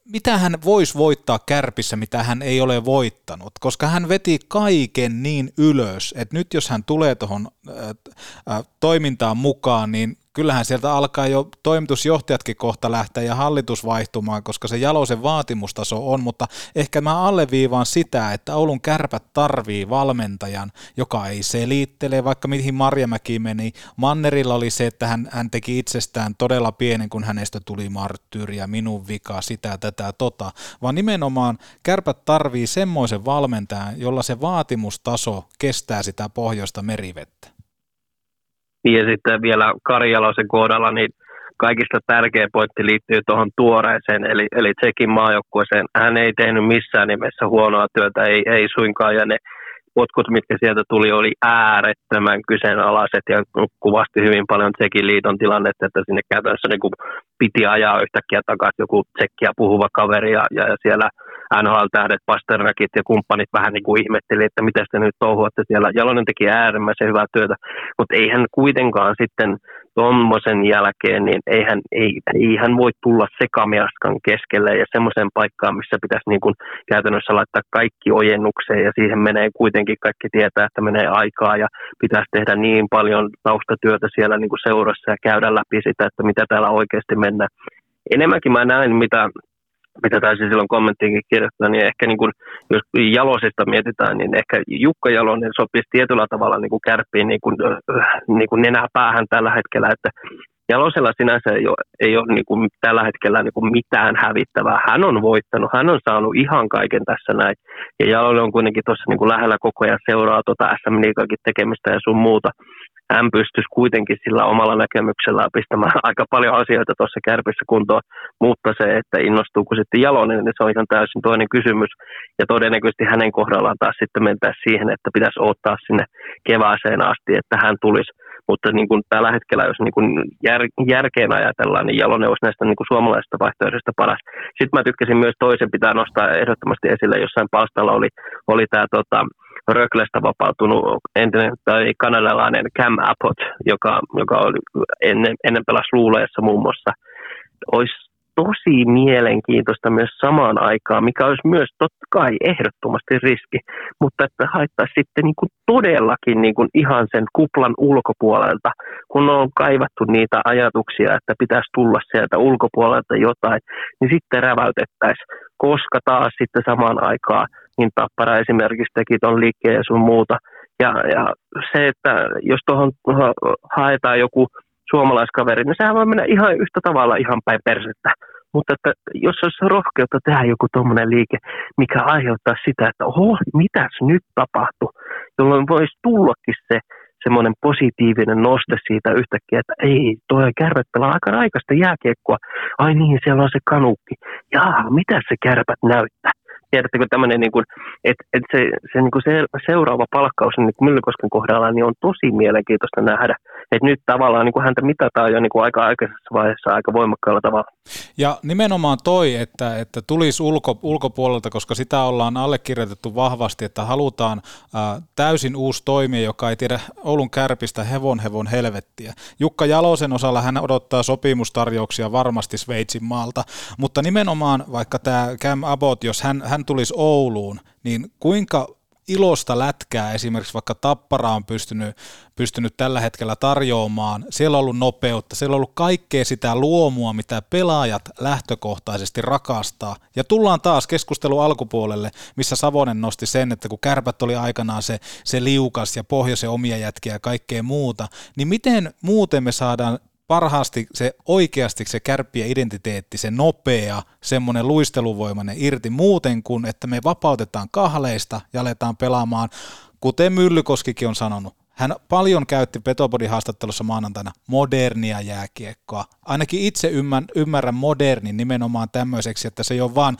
mitä hän voisi voittaa kärpissä, mitä hän ei ole voittanut, koska hän veti kaiken niin ylös, että nyt jos hän tulee tuohon toimintaan mukaan, niin kyllähän sieltä alkaa jo toimitusjohtajatkin kohta lähteä ja hallitus vaihtumaan, koska se jaloisen vaatimustaso on, mutta ehkä mä alleviivaan sitä, että Oulun kärpät tarvii valmentajan, joka ei selittele, vaikka mihin Marjamäki meni. Mannerilla oli se, että hän, hän teki itsestään todella pienen, kun hänestä tuli marttyyri ja minun vika, sitä, tätä, tota, vaan nimenomaan kärpät tarvii semmoisen valmentajan, jolla se vaatimustaso kestää sitä pohjoista merivettä. Ja sitten vielä Karjalaisen kohdalla, niin kaikista tärkeä pointti liittyy tuohon tuoreeseen, eli, eli Tsekin maajoukkueeseen. Hän ei tehnyt missään nimessä huonoa työtä, ei, ei suinkaan, ja ne potkut, mitkä sieltä tuli, oli äärettömän kyseenalaiset ja kuvasti hyvin paljon Tsekin liiton tilannetta, että sinne käytännössä niin kuin piti ajaa yhtäkkiä takaisin joku tsekkiä puhuva kaveri ja, ja, siellä NHL-tähdet, Pasternakit ja kumppanit vähän niin kuin ihmetteli, että miten te nyt touhuatte siellä. Jalonen teki äärimmäisen hyvää työtä, mutta ei hän kuitenkaan sitten tuommoisen jälkeen, niin eihän, ei, ei hän voi tulla sekamiaskan keskelle ja semmoiseen paikkaan, missä pitäisi niin kuin käytännössä laittaa kaikki ojennukseen ja siihen menee kuitenkin kaikki tietää, että menee aikaa ja pitäisi tehdä niin paljon taustatyötä siellä niin kuin seurassa ja käydä läpi sitä, että mitä täällä oikeasti mennään. Enemmänkin mä näin, mitä mitä taisin silloin kommenttiinkin kirjoittaa, niin ehkä niin kuin, jos Jalosista mietitään, niin ehkä Jukka Jalonen sopisi tietyllä tavalla niin kuin kärppiin niin kuin, niin kuin nenää päähän tällä hetkellä, että Jalosella sinänsä ei ole, ei ole niin kuin tällä hetkellä niin kuin mitään hävittävää. Hän on voittanut, hän on saanut ihan kaiken tässä näin. Ja Jalonen on kuitenkin tuossa niin kuin lähellä koko ajan seuraa tuota SM tekemistä ja sun muuta hän pystyisi kuitenkin sillä omalla näkemyksellään pistämään aika paljon asioita tuossa kärpissä kuntoon, mutta se, että innostuuko sitten Jalonen, niin se on ihan täysin toinen kysymys. Ja todennäköisesti hänen kohdallaan taas sitten mentäisiin siihen, että pitäisi odottaa sinne kevääseen asti, että hän tulisi. Mutta niin kuin tällä hetkellä, jos niin kuin jär, järkeen ajatellaan, niin Jalonen olisi näistä niin kuin suomalaisista vaihtoehdoista paras. Sitten mä tykkäsin myös toisen pitää nostaa ehdottomasti esille, jossain palstalla oli, oli tämä tota, Röklestä vapautunut entinen tai kanadalainen Cam Abbott, joka, joka oli ennen, ennen pelasi Luuleessa muun muassa, olisi tosi mielenkiintoista myös samaan aikaan, mikä olisi myös totta kai ehdottomasti riski, mutta että haittaisi sitten niin kuin todellakin niin kuin ihan sen kuplan ulkopuolelta, kun on kaivattu niitä ajatuksia, että pitäisi tulla sieltä ulkopuolelta jotain, niin sitten räväytettäisiin, koska taas sitten samaan aikaan niin Tappara esimerkiksi teki tuon liikkeen ja sun muuta. Ja, ja se, että jos tuohon haetaan joku suomalaiskaveri, niin sehän voi mennä ihan yhtä tavalla ihan päin persettä. Mutta että jos olisi rohkeutta tehdä joku tuommoinen liike, mikä aiheuttaa sitä, että oho, mitäs nyt tapahtuu, jolloin voisi tullakin se semmoinen positiivinen noste siitä yhtäkkiä, että ei, toi kärpät pelaa aika raikasta jääkiekkoa. Ai niin, siellä on se kanukki. Jaa, mitä se kärpät näyttää? Tiedättekö tämmöinen, niin kuin, että, että se, se, niin kuin se seuraava palkkaus niin kuin Myllykosken kohdalla niin on tosi mielenkiintoista nähdä, että nyt tavallaan niin kuin häntä mitataan jo niin kuin aika aikaisessa vaiheessa aika voimakkaalla tavalla. Ja nimenomaan toi, että, että tulisi ulko, ulkopuolelta, koska sitä ollaan allekirjoitettu vahvasti, että halutaan ää, täysin uusi toimija, joka ei tiedä Oulun kärpistä hevon hevon helvettiä. Jukka Jalosen osalla hän odottaa sopimustarjouksia varmasti Sveitsin maalta, mutta nimenomaan vaikka tämä Cam Abbott, jos hän, hän tulisi Ouluun, niin kuinka ilosta lätkää esimerkiksi vaikka Tappara on pystynyt, pystynyt tällä hetkellä tarjoamaan. Siellä on ollut nopeutta, siellä on ollut kaikkea sitä luomua, mitä pelaajat lähtökohtaisesti rakastaa. Ja tullaan taas keskustelu alkupuolelle, missä Savonen nosti sen, että kun kärpät oli aikanaan se, se liukas ja pohjoisen omia jätkiä ja kaikkea muuta, niin miten muuten me saadaan parhaasti se oikeasti se kärppiä identiteetti, se nopea, semmoinen luisteluvoimainen irti muuten kuin, että me vapautetaan kahleista ja aletaan pelaamaan, kuten Myllykoskikin on sanonut. Hän paljon käytti Petopodin haastattelussa maanantaina modernia jääkiekkoa. Ainakin itse ymmärrän modernin nimenomaan tämmöiseksi, että se ei ole vaan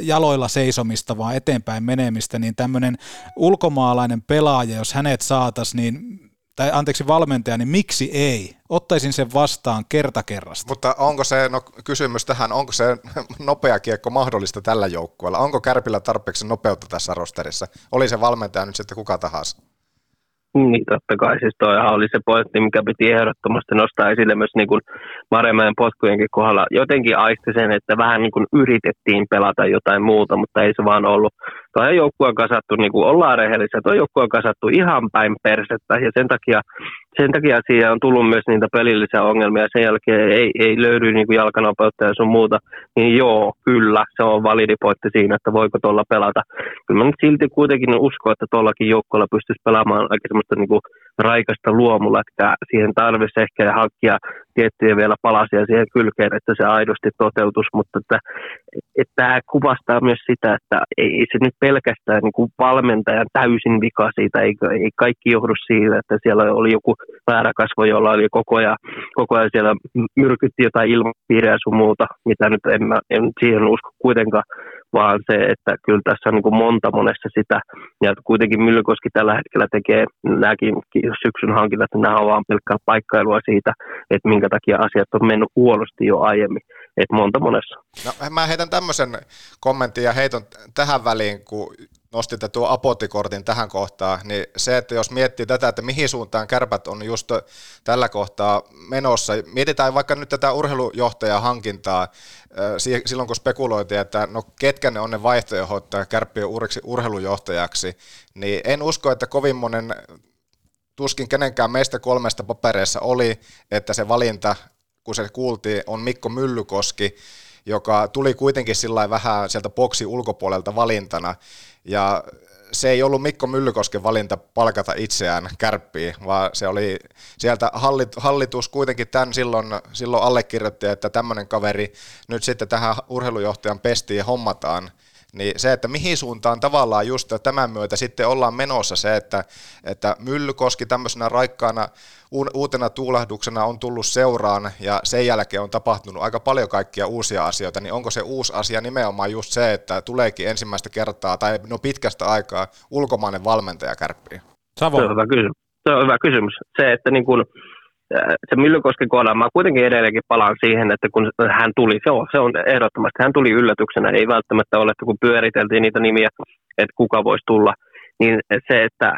jaloilla seisomista, vaan eteenpäin menemistä, niin tämmöinen ulkomaalainen pelaaja, jos hänet saataisiin, niin tai anteeksi valmentaja, niin miksi ei? Ottaisin sen vastaan kerta kerrasta. Mutta onko se, no kysymys tähän, onko se nopea kiekko mahdollista tällä joukkueella? Onko Kärpillä tarpeeksi nopeutta tässä rosterissa? Oli se valmentaja nyt sitten kuka tahansa? Niin, totta kai. Siis toihan oli se pointti, mikä piti ehdottomasti nostaa esille myös niin kuin Maremäen potkujenkin kohdalla. Jotenkin aisti sen, että vähän niin kuin yritettiin pelata jotain muuta, mutta ei se vaan ollut. Tuo joukkue on kasattu, niin kuin ollaan rehellisiä, tuo joukkue on kasattu ihan päin persettä ja sen takia sen takia siihen on tullut myös niitä pelillisiä ongelmia. Sen jälkeen ei, ei löydy niin kuin jalkanopeutta ja sun muuta. Niin joo, kyllä, se on validi pointti siinä, että voiko tuolla pelata. Kyllä mä nyt silti kuitenkin uskon, että tuollakin joukkueella pystyisi pelaamaan aika semmoista niin kuin raikasta luomulätkää. Siihen tarvitsisi ehkä hankkia tiettyjä vielä palasia siihen kylkeen, että se aidosti toteutus, mutta että, että tämä kuvastaa myös sitä, että ei se nyt pelkästään niin kuin valmentajan täysin vika siitä, ei, ei kaikki johdu siitä, että siellä oli joku väärä kasvo, jolla oli koko ajan, koko ajan siellä myrkytti jotain ilmapiiriä sun muuta, mitä nyt en, en siihen usko kuitenkaan, vaan se, että kyllä tässä on niin kuin monta monessa sitä, ja kuitenkin Myllykoski tällä hetkellä tekee nämäkin syksyn hankinnat, niin nämä on vaan pelkkää paikkailua siitä, että minkä takia asiat on mennyt huonosti jo aiemmin, että monta monessa. No, mä heitän tämmöisen kommentin ja heiton tähän väliin, kun nostitte tuo apottikortin tähän kohtaan, niin se, että jos miettii tätä, että mihin suuntaan kärpät on just tällä kohtaa menossa, mietitään vaikka nyt tätä urheilujohtajan hankintaa, silloin kun spekuloitiin, että no ketkä ne on ne vaihtoehdot kärppien urheilujohtajaksi, niin en usko, että kovin monen tuskin kenenkään meistä kolmesta papereissa oli, että se valinta, kun se kuultiin, on Mikko Myllykoski, joka tuli kuitenkin sillä vähän sieltä boksi ulkopuolelta valintana, ja se ei ollut Mikko Myllykosken valinta palkata itseään kärppiin, vaan se oli sieltä hallitus kuitenkin tämän silloin, silloin allekirjoitti, että tämmöinen kaveri nyt sitten tähän urheilujohtajan pestiin hommataan, niin se, että mihin suuntaan tavallaan just tämän myötä sitten ollaan menossa se, että, että Myllykoski tämmöisenä raikkaana uutena tuulahduksena on tullut seuraan ja sen jälkeen on tapahtunut aika paljon kaikkia uusia asioita, niin onko se uusi asia nimenomaan just se, että tuleekin ensimmäistä kertaa tai no pitkästä aikaa ulkomainen valmentaja kärppiin? Savo. Se on hyvä kysymys. Se on hyvä kysymys. Se, että niin kun, se Myllykosken kohdalla, mä kuitenkin edelleenkin palaan siihen, että kun hän tuli, se on, se on ehdottomasti, hän tuli yllätyksenä, ei välttämättä ole, että kun pyöriteltiin niitä nimiä, että kuka voisi tulla, niin se, että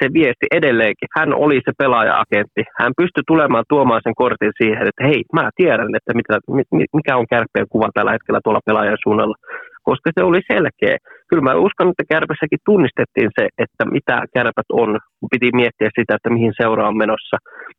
se viesti edelleenkin. Hän oli se pelaaja-agentti. Hän pystyi tulemaan tuomaan sen kortin siihen, että hei, mä tiedän, että mitä, mikä on kärppien kuva tällä hetkellä tuolla pelaajan suunnalla koska se oli selkeä. Kyllä mä uskon, että kärpässäkin tunnistettiin se, että mitä kärpät on, kun piti miettiä sitä, että mihin seura on menossa.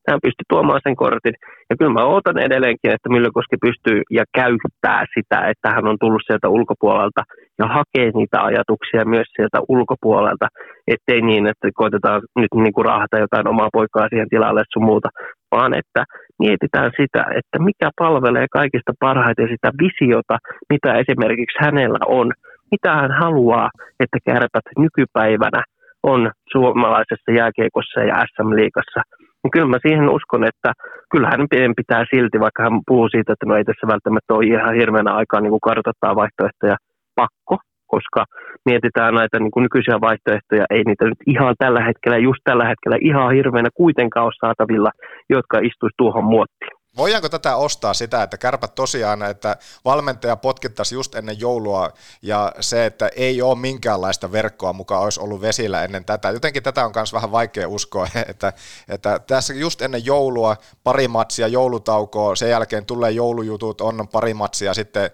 Hän pystyi tuomaan sen kortin, ja kyllä mä ootan edelleenkin, että Myllykoski pystyy ja käyttää sitä, että hän on tullut sieltä ulkopuolelta ja hakee niitä ajatuksia myös sieltä ulkopuolelta, ettei niin, että koitetaan nyt niin kuin rahata jotain omaa poikaa siihen tilalle sun muuta, vaan että mietitään sitä, että mikä palvelee kaikista parhaiten sitä visiota, mitä esimerkiksi hänellä on, mitä hän haluaa, että kärpät nykypäivänä on suomalaisessa jääkiekossa ja SM-liigassa. Niin kyllä mä siihen uskon, että kyllähän pitää silti, vaikka hän puhuu siitä, että no ei tässä välttämättä ole ihan hirveänä aikaa niin kartoittaa vaihtoehtoja, pakko, koska mietitään näitä niin kuin nykyisiä vaihtoehtoja, ei niitä nyt ihan tällä hetkellä, just tällä hetkellä ihan hirveänä kuitenkaan ole saatavilla, jotka istuisi tuohon muottiin. Voidaanko tätä ostaa sitä, että kärpät tosiaan, että valmentaja potkittaisi just ennen joulua ja se, että ei ole minkäänlaista verkkoa mukaan olisi ollut vesillä ennen tätä. Jotenkin tätä on myös vähän vaikea uskoa, että, että tässä just ennen joulua pari matsia, joulutaukoa, sen jälkeen tulee joulujutut, on pari matsia sitten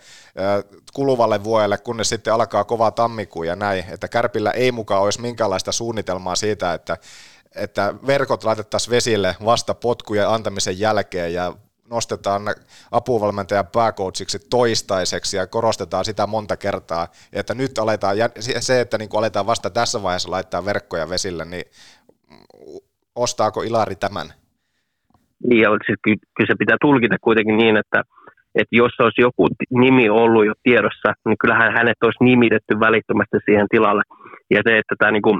kuluvalle vuodelle, kunnes sitten alkaa kova tammikuu ja näin, että Kärpillä ei mukaan olisi minkäänlaista suunnitelmaa siitä, että että verkot laitettaisiin vesille vasta potkujen antamisen jälkeen ja nostetaan apuvalmentajan pääcoachiksi toistaiseksi ja korostetaan sitä monta kertaa, että nyt aletaan, se, että niin kuin aletaan vasta tässä vaiheessa laittaa verkkoja vesille, niin ostaako Ilari tämän? Niin, ja siis kyllä se pitää tulkita kuitenkin niin, että, että jos olisi joku nimi ollut jo tiedossa, niin kyllähän hänet olisi nimitetty välittömästi siihen tilalle. Ja se, että tämä niin kuin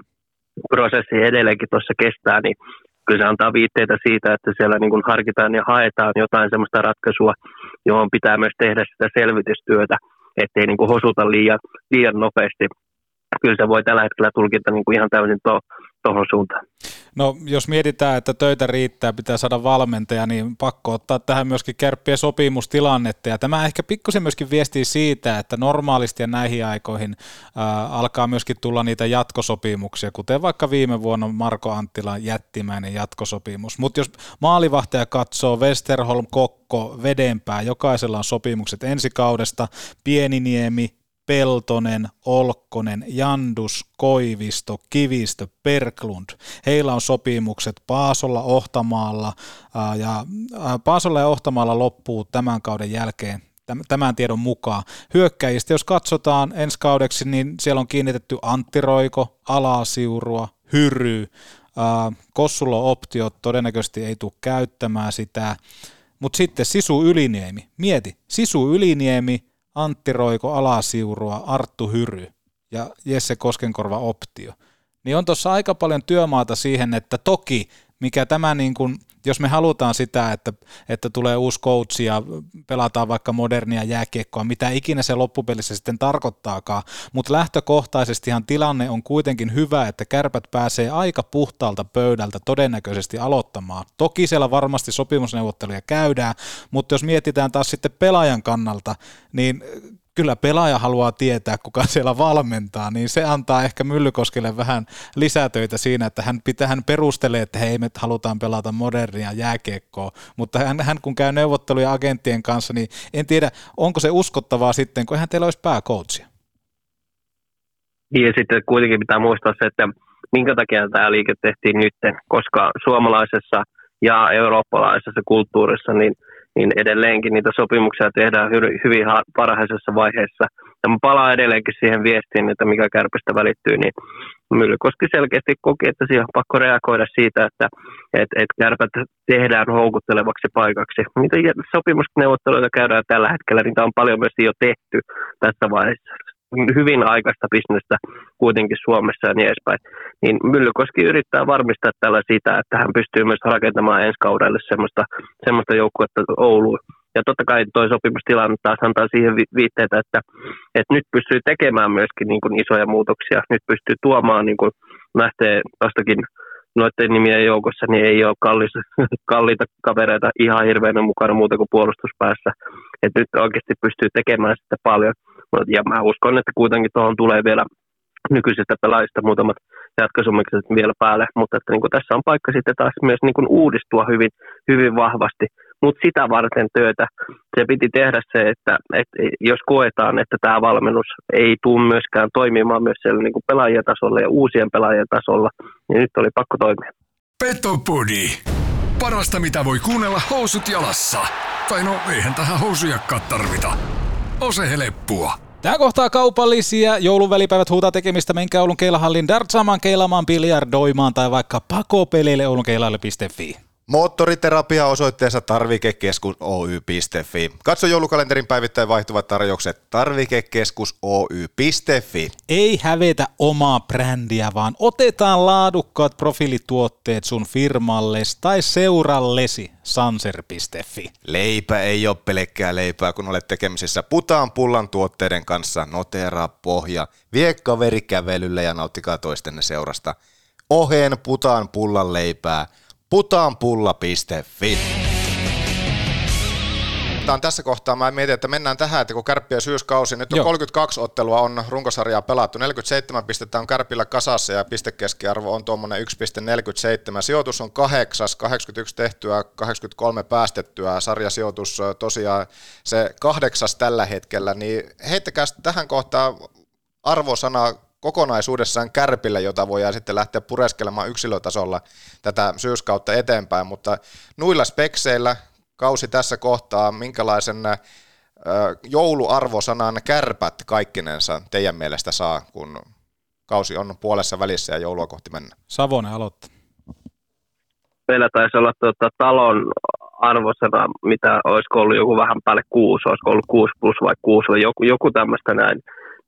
prosessi edelleenkin tuossa kestää, niin kyllä se antaa viitteitä siitä, että siellä niin kuin harkitaan ja haetaan jotain sellaista ratkaisua, johon pitää myös tehdä sitä selvitystyötä, ettei niin kuin hosuta liian, liian nopeasti. Kyllä se voi tällä hetkellä tulkita niin kuin ihan täysin tuohon to, suuntaan. No jos mietitään, että töitä riittää, pitää saada valmentaja, niin pakko ottaa tähän myöskin kärppien sopimustilannetta. Ja tämä ehkä pikkusen myöskin viestii siitä, että normaalisti ja näihin aikoihin ää, alkaa myöskin tulla niitä jatkosopimuksia, kuten vaikka viime vuonna Marko Anttilan jättimäinen jatkosopimus. Mutta jos maalivahtaja katsoo Westerholm, Kokko, Vedenpää, jokaisella on sopimukset ensi kaudesta, Pieniniemi, Peltonen, Olkkonen, Jandus, Koivisto, Kivistö, Perklund. Heillä on sopimukset Paasolla, Ohtamaalla ja Paasolla ja Ohtamaalla loppuu tämän kauden jälkeen tämän tiedon mukaan. Hyökkäjistä, jos katsotaan ensi kaudeksi, niin siellä on kiinnitetty Antti Roiko, Alasiurua, Hyry, Kossulo optiot todennäköisesti ei tule käyttämään sitä, mutta sitten Sisu Yliniemi, mieti, Sisu Yliniemi, Antti Roiko Alasiurua, Arttu Hyry ja Jesse Koskenkorva Optio, niin on tuossa aika paljon työmaata siihen, että toki mikä tämä niin kuin, jos me halutaan sitä, että, että tulee uusi coach ja pelataan vaikka modernia jääkiekkoa, mitä ikinä se loppupelissä sitten tarkoittaakaan, mutta lähtökohtaisestihan tilanne on kuitenkin hyvä, että kärpät pääsee aika puhtaalta pöydältä todennäköisesti aloittamaan. Toki siellä varmasti sopimusneuvotteluja käydään, mutta jos mietitään taas sitten pelaajan kannalta, niin kyllä pelaaja haluaa tietää, kuka siellä valmentaa, niin se antaa ehkä Myllykoskelle vähän lisätöitä siinä, että hän, pitää, hän perustelee, että hei, me halutaan pelata modernia jääkiekkoa, mutta hän, hän kun käy neuvotteluja agenttien kanssa, niin en tiedä, onko se uskottavaa sitten, kun eihän teillä olisi pääkoutsia. Niin ja sitten kuitenkin pitää muistaa se, että minkä takia tämä liike tehtiin nyt, koska suomalaisessa ja eurooppalaisessa kulttuurissa niin – niin edelleenkin niitä sopimuksia tehdään hyvin varhaisessa vaiheessa. Ja mä palaan edelleenkin siihen viestiin, että mikä kärpästä välittyy, niin Myllykoski selkeästi koki, että siihen on pakko reagoida siitä, että et, et kärpät tehdään houkuttelevaksi paikaksi. Niitä sopimusneuvotteluita käydään tällä hetkellä, niitä on paljon myös jo tehty tässä vaiheessa hyvin aikaista bisnestä kuitenkin Suomessa ja niin edespäin. Niin Myllykoski yrittää varmistaa tällä sitä, että hän pystyy myös rakentamaan ensi kaudelle semmoista, semmoista joukkuetta Ouluun. Ja totta kai tuo sopimustilanne taas antaa siihen viitteitä, että, että nyt pystyy tekemään myöskin niin kuin isoja muutoksia. Nyt pystyy tuomaan, niin kuin lähtee tuostakin noiden nimien joukossa, niin ei ole kallis, kalliita kavereita ihan hirveänä mukana muuta kuin puolustuspäässä. Et nyt oikeasti pystyy tekemään sitä paljon. Ja mä uskon, että kuitenkin tuohon tulee vielä nykyisistä pelaajista muutamat jatkosummikset vielä päälle, mutta että niin kuin tässä on paikka sitten taas myös niin kuin uudistua hyvin, hyvin vahvasti, mutta sitä varten työtä se piti tehdä se, että, että jos koetaan, että tämä valmennus ei tule myöskään toimimaan myös siellä niin kuin pelaajien tasolla ja uusien pelaajien tasolla, niin nyt oli pakko toimia. Petopodi. Parasta mitä voi kuunnella housut jalassa. Tai no eihän tähän housujakka tarvita. Ose heleppua. Tämä kohtaa kaupallisia. Joulun välipäivät huutaa tekemistä. Menkää Oulun keilahallin dartsamaan, keilaamaan, biljardoimaan tai vaikka pakopeleille oulunkeilalle.fi. Moottoriterapia osoitteessa tarvikekeskus Oy.fi. Katso joulukalenterin päivittäin vaihtuvat tarjoukset tarvikekeskus Oy.fi. Ei hävetä omaa brändiä, vaan otetaan laadukkaat profiilituotteet sun firmalles tai seurallesi sanser.fi. Leipä ei ole pelkkää leipää, kun olet tekemisissä putaan pullan tuotteiden kanssa. Noteraa pohja, vie kaveri kävelylle ja nauttikaa toistenne seurasta. Oheen putaan pullan leipää – putaanpulla.fi. Tämä tässä kohtaa mä mietin, että mennään tähän, että kun Kärppiä syyskausi, nyt on Joo. 32 ottelua on runkosarjaa pelattu, 47 pistettä on Kärpillä kasassa ja pistekeskiarvo on tuommoinen 1,47. Sijoitus on kahdeksas, 81 tehtyä, 83 päästettyä, sarjasijoitus tosiaan se kahdeksas tällä hetkellä, niin heittäkää tähän kohtaan arvosana kokonaisuudessaan kärpille, jota voidaan sitten lähteä pureskelemaan yksilötasolla tätä syyskautta eteenpäin, mutta nuilla spekseillä kausi tässä kohtaa, minkälaisen jouluarvosanan kärpät kaikkinensa teidän mielestä saa, kun kausi on puolessa välissä ja joulua kohti mennä? Savonen aloittaa. Meillä taisi olla tuota, talon arvosana, mitä olisiko ollut joku vähän päälle kuusi, olisiko ollut kuusi plus vai kuusi, vai joku, joku tämmöistä näin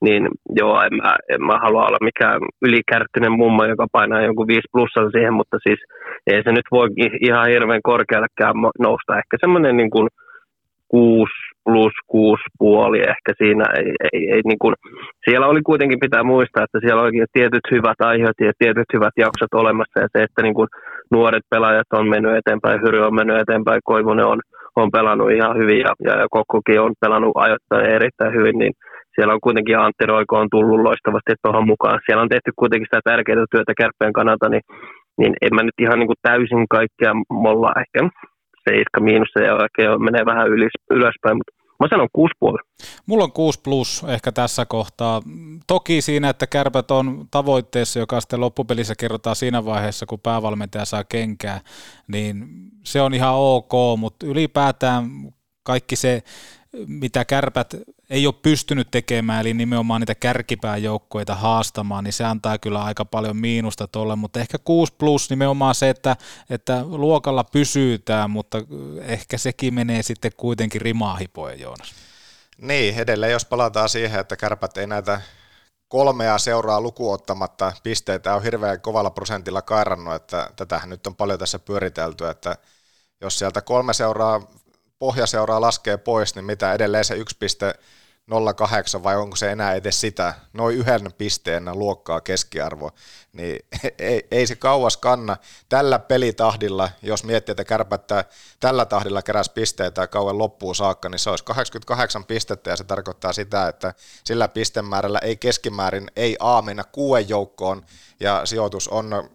niin joo, en mä, en mä halua olla mikään ylikärttinen mummo, joka painaa jonkun 5 plussan siihen, mutta siis ei se nyt voi ihan hirveän korkeallekään nousta. Ehkä semmoinen niin kuin 6 plus 6 puoli ehkä siinä. Ei, ei, ei, niin kuin, siellä oli kuitenkin pitää muistaa, että siellä oli tietyt hyvät aiheet ja tietyt hyvät jaksot olemassa ja se, että niin kuin nuoret pelaajat on mennyt eteenpäin, Hyry on mennyt eteenpäin, Koivunen on, on pelannut ihan hyvin ja, ja Kokkokin on pelannut ajoittain erittäin hyvin, niin siellä on kuitenkin Antti Roiko on tullut loistavasti tuohon mukaan. Siellä on tehty kuitenkin sitä tärkeää työtä kärppeen kannalta, niin, niin en mä nyt ihan niin kuin täysin kaikkea molla ehkä seiska miinus ja oikein menee vähän ylis, ylöspäin, mutta Mä sanon 6,5. Mulla on 6 plus ehkä tässä kohtaa. Toki siinä, että kärpät on tavoitteessa, joka sitten loppupelissä kerrotaan siinä vaiheessa, kun päävalmentaja saa kenkää, niin se on ihan ok, mutta ylipäätään kaikki se mitä kärpät ei ole pystynyt tekemään, eli nimenomaan niitä kärkipääjoukkoita haastamaan, niin se antaa kyllä aika paljon miinusta tuolle, mutta ehkä 6 plus nimenomaan se, että, että luokalla pysytään, mutta ehkä sekin menee sitten kuitenkin rimaa hipoja, Joonas. Niin, edelleen jos palataan siihen, että kärpät ei näitä kolmea seuraa lukuottamatta pisteitä on hirveän kovalla prosentilla kairannut, että tätähän nyt on paljon tässä pyöritelty, että jos sieltä kolme seuraa, pohjaseuraa laskee pois, niin mitä edelleen se yksi piste 0,8 vai onko se enää edes sitä, noin yhden pisteen luokkaa keskiarvo, niin ei, ei se kauas kanna. Tällä pelitahdilla, jos miettii, että kärpättä tällä tahdilla keräs pisteitä kauan loppuun saakka, niin se olisi 88 pistettä ja se tarkoittaa sitä, että sillä pistemäärällä ei keskimäärin ei A mennä joukkoon ja sijoitus on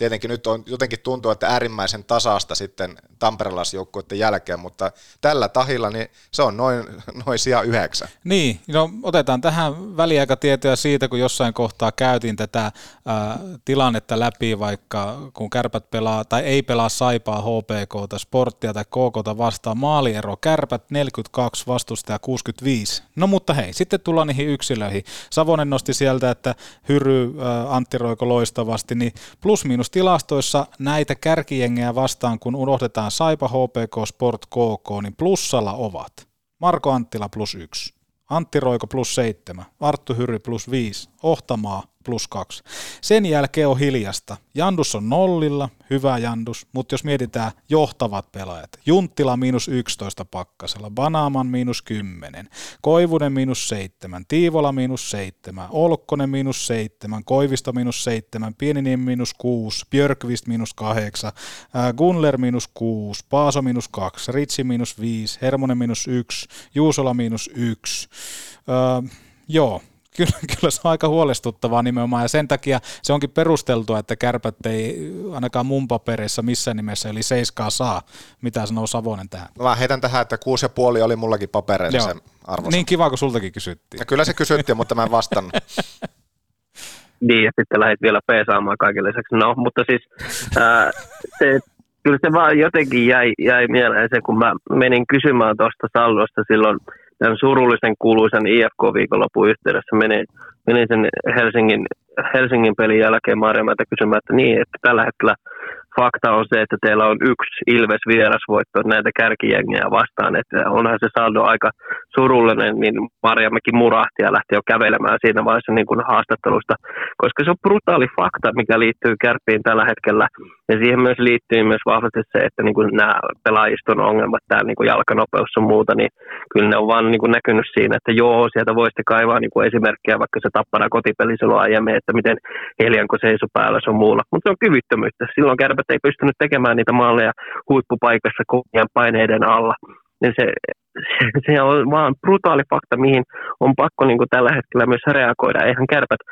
tietenkin nyt on jotenkin tuntuu, että äärimmäisen tasasta sitten tamperelaisjoukkuiden jälkeen, mutta tällä tahilla niin se on noin, noin sija yhdeksän. Niin, no otetaan tähän väliaikatietoja siitä, kun jossain kohtaa käytiin tätä ää, tilannetta läpi, vaikka kun kärpät pelaa tai ei pelaa saipaa HPK tai sporttia tai KK vastaan maaliero, kärpät 42, vastustaja 65. No mutta hei, sitten tullaan niihin yksilöihin. Savonen nosti sieltä, että Hyry, ää, Antti Roiko loistavasti, niin plus miinus tilastoissa näitä kärkijengejä vastaan, kun unohdetaan Saipa, HPK, Sport, KK, niin plussalla ovat Marko Anttila plus yksi, Antti Roiko plus seitsemän, Arttu Hyry plus viisi, Ohtamaa plus kaksi. Sen jälkeen on hiljasta. Jandus on nollilla, hyvä Jandus, mutta jos mietitään johtavat pelaajat, Junttila miinus 11 pakkasella, Banaaman miinus 10, Koivunen miinus 7, Tiivola miinus 7, Olkkonen miinus 7, Koivisto miinus 7, Pieniniemi miinus 6, Björkvist miinus 8, Gunler miinus 6, Paaso miinus 2, Ritsi miinus 5, Hermonen miinus 1, Juusola miinus 1. Öö, joo, kyllä, kyllä se on aika huolestuttavaa nimenomaan, ja sen takia se onkin perusteltua, että kärpät ei ainakaan mun paperissa missään nimessä, eli seiskaa saa. Mitä sanoo Savonen tähän? Mä heitän tähän, että kuusi ja puoli oli mullakin papereissa se arvosana. Niin kiva, kun sultakin kysyttiin. Ja kyllä se kysyttiin, mutta mä en vastannut. Niin, ja sitten lähdit vielä peesaamaan kaiken lisäksi. No, mutta siis ää, se, kyllä se vaan jotenkin jäi, jäi mieleen se, kun mä menin kysymään tuosta saldosta silloin – surullisen kuuluisen IFK-viikonlopun yhteydessä menin, menin sen Helsingin, Helsingin pelin jälkeen Marjamäeltä kysymään, että niin, että tällä hetkellä fakta on se, että teillä on yksi Ilves vierasvoitto näitä kärkijengejä vastaan, että onhan se saldo aika surullinen, niin Marjamäki murahti ja lähti jo kävelemään siinä vaiheessa niin kuin haastattelusta, koska se on brutaali fakta, mikä liittyy kärppiin tällä hetkellä, ja siihen myös liittyy myös vahvasti se, että niin kuin nämä pelaajiston ongelmat, tämä niin kuin jalkanopeus ja muuta, niin kyllä ne on vaan niin kuin näkynyt siinä, että joo, sieltä voisi kaivaa niin kuin esimerkkejä, vaikka se tappana kotipeli silloin aiemmin, että miten Helianko seisoo päällä se on muulla, mutta se on kyvyttömyyttä. Silloin kärpät ei pystynyt tekemään niitä maaleja huippupaikassa kovien paineiden alla. Niin se, se, se, on vaan brutaali fakta, mihin on pakko niin kuin tällä hetkellä myös reagoida. Eihän kärpät,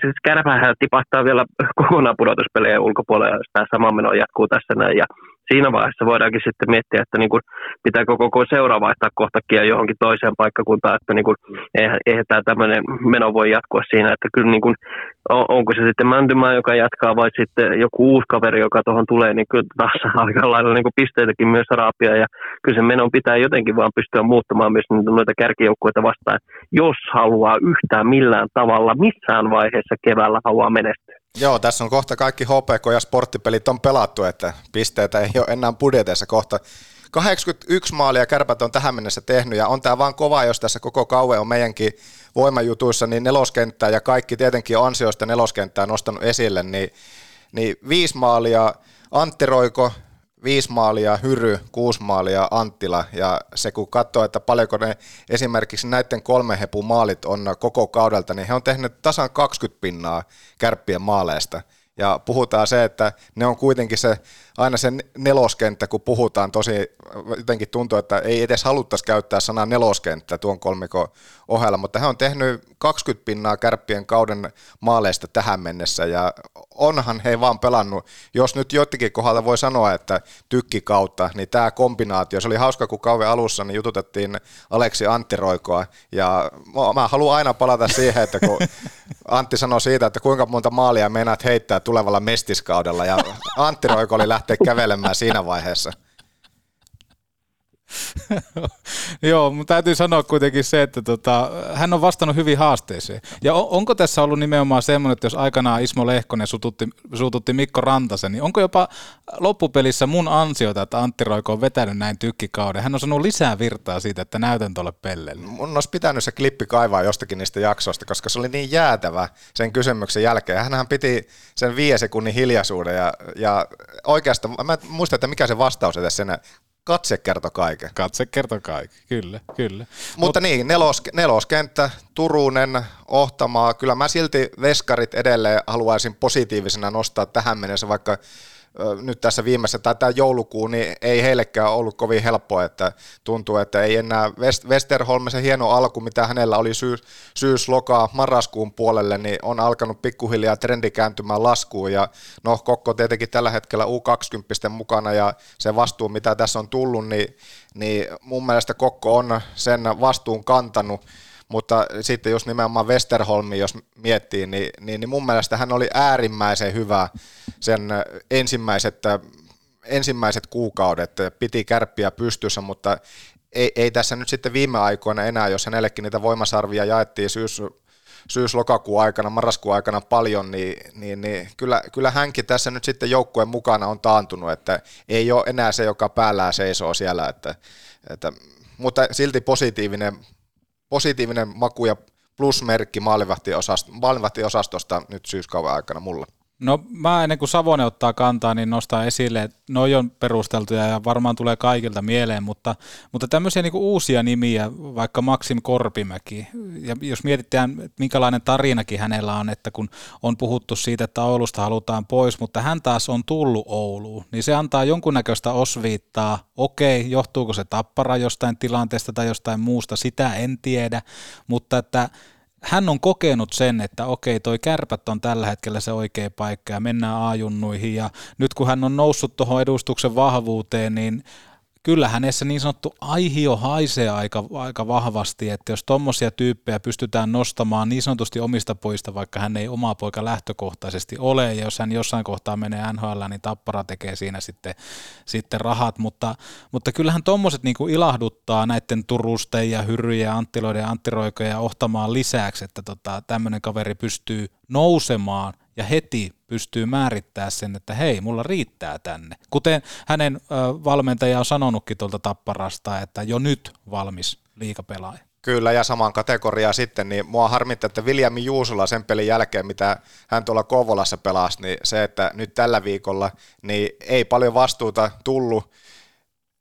siis kärpähän tipahtaa vielä kokonaan pudotuspelejä ulkopuolella, jos tämä sama meno jatkuu tässä näin. Ja siinä vaiheessa voidaankin sitten miettiä, että niin kuin pitääkö koko seura vaihtaa kohtakin johonkin toiseen paikkakuntaan, että niin kuin, eihän, eihän tämä tämmöinen meno voi jatkua siinä, että kyllä niin kuin, onko se sitten Mäntymaa, joka jatkaa vai sitten joku uusi kaveri, joka tuohon tulee, niin kyllä taas aika lailla niin kuin pisteitäkin myös raapia ja kyllä se menon pitää jotenkin vaan pystyä muuttamaan myös noita kärkijoukkueita vastaan, jos haluaa yhtään millään tavalla missään vaiheessa keväällä haluaa menestyä. Joo, tässä on kohta kaikki HPK ja sporttipelit on pelattu, että pisteitä ei ole enää budjeteissa kohta. 81 maalia kärpät on tähän mennessä tehnyt ja on tämä vaan kova, jos tässä koko kauan on meidänkin voimajutuissa, niin neloskenttää ja kaikki tietenkin ansioista neloskenttää nostanut esille, niin, niin viisi maalia Antti Roiko, viisi maalia Hyry, kuusi maalia Anttila, ja se kun katsoo, että paljonko ne esimerkiksi näiden kolmen hepun maalit on koko kaudelta, niin he on tehnyt tasan 20 pinnaa kärppien maaleista. Ja puhutaan se, että ne on kuitenkin se, aina se neloskenttä, kun puhutaan tosi, jotenkin tuntuu, että ei edes haluttaisi käyttää sanaa neloskenttä tuon kolmikon ohella, mutta he on tehnyt 20 pinnaa kärppien kauden maaleista tähän mennessä ja onhan he vaan pelannut, jos nyt jotenkin kohdalla voi sanoa, että tykki kautta, niin tämä kombinaatio, se oli hauska, kun kauden alussa niin jututettiin Aleksi Anttiroikoa ja mä haluan aina palata siihen, että kun Antti sanoi siitä, että kuinka monta maalia meinaat heittää tulevalla mestiskaudella ja Antti Roiko oli lähteä kävelemään siinä vaiheessa. Joo, mutta täytyy sanoa kuitenkin se, että tota, hän on vastannut hyvin haasteeseen. Ja on, onko tässä ollut nimenomaan semmoinen, että jos aikanaan Ismo Lehkonen sututti, sututti Mikko Rantasen, niin onko jopa loppupelissä mun ansiota, että Antti Roiko on vetänyt näin tykkikauden? Hän on sanonut lisää virtaa siitä, että näytän tuolle pellelle. Mun olisi pitänyt se klippi kaivaa jostakin niistä jaksoista, koska se oli niin jäätävä sen kysymyksen jälkeen. Hänhän piti sen viiden sekunnin hiljaisuuden ja, ja oikeastaan, mä en muista, että mikä se vastaus edes sen Katse kertoi kaiken. Katse kertoi kaiken, kyllä, kyllä. Mutta Mut, niin, nelos, neloskenttä, Turunen, Ohtamaa, kyllä mä silti veskarit edelleen haluaisin positiivisena nostaa tähän mennessä, vaikka nyt tässä viimeisessä, tai tämä joulukuu, niin ei heillekään ollut kovin helppoa, että tuntuu, että ei enää West, Westerholm, se hieno alku, mitä hänellä oli syys, syys lokaa, marraskuun puolelle, niin on alkanut pikkuhiljaa trendi kääntymään laskuun, ja no Kokko tietenkin tällä hetkellä U20 mukana, ja se vastuu, mitä tässä on tullut, niin, niin mun mielestä Kokko on sen vastuun kantanut, mutta sitten jos nimenomaan Westerholmi, jos miettii, niin, niin, niin mun mielestä hän oli äärimmäisen hyvä sen ensimmäiset, ensimmäiset kuukaudet, piti kärppiä pystyssä, mutta ei, ei tässä nyt sitten viime aikoina enää, jos hänellekin niitä voimasarvia jaettiin syys, syys-lokakuun aikana, marraskuun aikana paljon, niin, niin, niin kyllä, kyllä hänkin tässä nyt sitten joukkueen mukana on taantunut, että ei ole enää se, joka päällään seisoo siellä, että, että, mutta silti positiivinen positiivinen maku ja plusmerkki maalivahtiosastosta nyt syyskauden aikana mulla. No mä ennen kuin Savonen ottaa kantaa, niin nostaa esille, että noi on perusteltuja ja varmaan tulee kaikilta mieleen, mutta, mutta tämmöisiä niin uusia nimiä, vaikka Maxim Korpimäki, ja jos mietitään, että minkälainen tarinakin hänellä on, että kun on puhuttu siitä, että Oulusta halutaan pois, mutta hän taas on tullut Ouluun, niin se antaa jonkunnäköistä osviittaa, okei, johtuuko se tappara jostain tilanteesta tai jostain muusta, sitä en tiedä, mutta että hän on kokenut sen, että okei, toi kärpät on tällä hetkellä se oikea paikka ja mennään ajunnuihin. Ja nyt kun hän on noussut tuohon edustuksen vahvuuteen, niin kyllä hänessä niin sanottu aihio haisee aika, aika vahvasti, että jos tuommoisia tyyppejä pystytään nostamaan niin sanotusti omista poista, vaikka hän ei oma poika lähtökohtaisesti ole, ja jos hän jossain kohtaa menee NHL, niin Tappara tekee siinä sitten, sitten rahat, mutta, mutta kyllähän tuommoiset niin ilahduttaa näiden Turusten ja Hyryjen ja Anttiloiden ja Anttiroikojen ja Ohtamaan lisäksi, että tota, tämmöinen kaveri pystyy nousemaan ja heti pystyy määrittämään sen, että hei, mulla riittää tänne. Kuten hänen valmentaja on sanonutkin tuolta Tapparasta, että jo nyt valmis liikapelaaja. Kyllä, ja saman kategoriaa sitten, niin mua harmittaa, että Viljami Juusola sen pelin jälkeen, mitä hän tuolla Kouvolassa pelasi, niin se, että nyt tällä viikolla niin ei paljon vastuuta tullut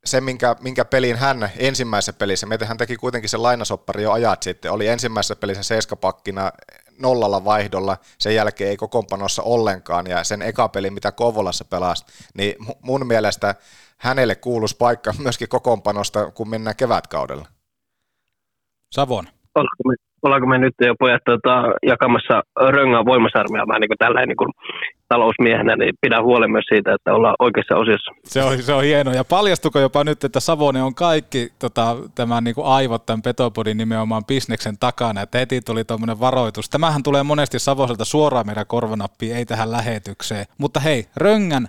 se, minkä, minkä pelin hän ensimmäisessä pelissä, meitä hän teki kuitenkin sen lainasoppari jo ajat sitten, oli ensimmäisessä pelissä seiskapakkina nollalla vaihdolla, sen jälkeen ei kokoonpanossa ollenkaan, ja sen eka peli, mitä Kovolassa pelasi, niin mun mielestä hänelle kuuluisi paikka myöskin kokoonpanosta, kun mennään kevätkaudella. Savon. Me, ollaanko me nyt jo pojat tuota, jakamassa röngää voimasarmia vähän niin tällä niin talousmiehenä, niin pidän huolen myös siitä, että ollaan oikeassa osiossa. Se on, se on hienoa. Ja paljastuko jopa nyt, että Savone on kaikki tota, tämän niin aivot tämän Petopodin nimenomaan bisneksen takana, että heti tuli tuommoinen varoitus. Tämähän tulee monesti Savoselta suoraan meidän korvanappiin, ei tähän lähetykseen. Mutta hei, Röngän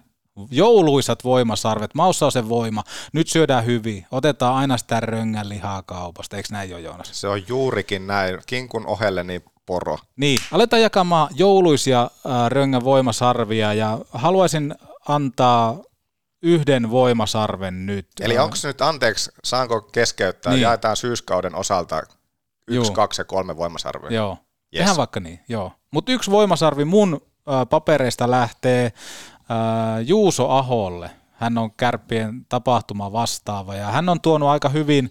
jouluisat voimasarvet, maussa on se voima, nyt syödään hyvin, otetaan aina sitä röngän lihaa kaupasta, eikö näin jo Joonas? Se on juurikin näin, kinkun ohelle niin poro. Niin, aletaan jakamaan jouluisia äh, röngän voimasarvia ja haluaisin antaa yhden voimasarven nyt. Eli onko nyt, anteeksi, saanko keskeyttää, niin. jaetaan syyskauden osalta yksi, Joo. kaksi ja kolme voimasarvea. Joo, yes. tehdään vaikka niin, joo. Mutta yksi voimasarvi mun äh, papereista lähtee äh, Juuso Aholle. Hän on kärppien tapahtuma vastaava ja hän on tuonut aika hyvin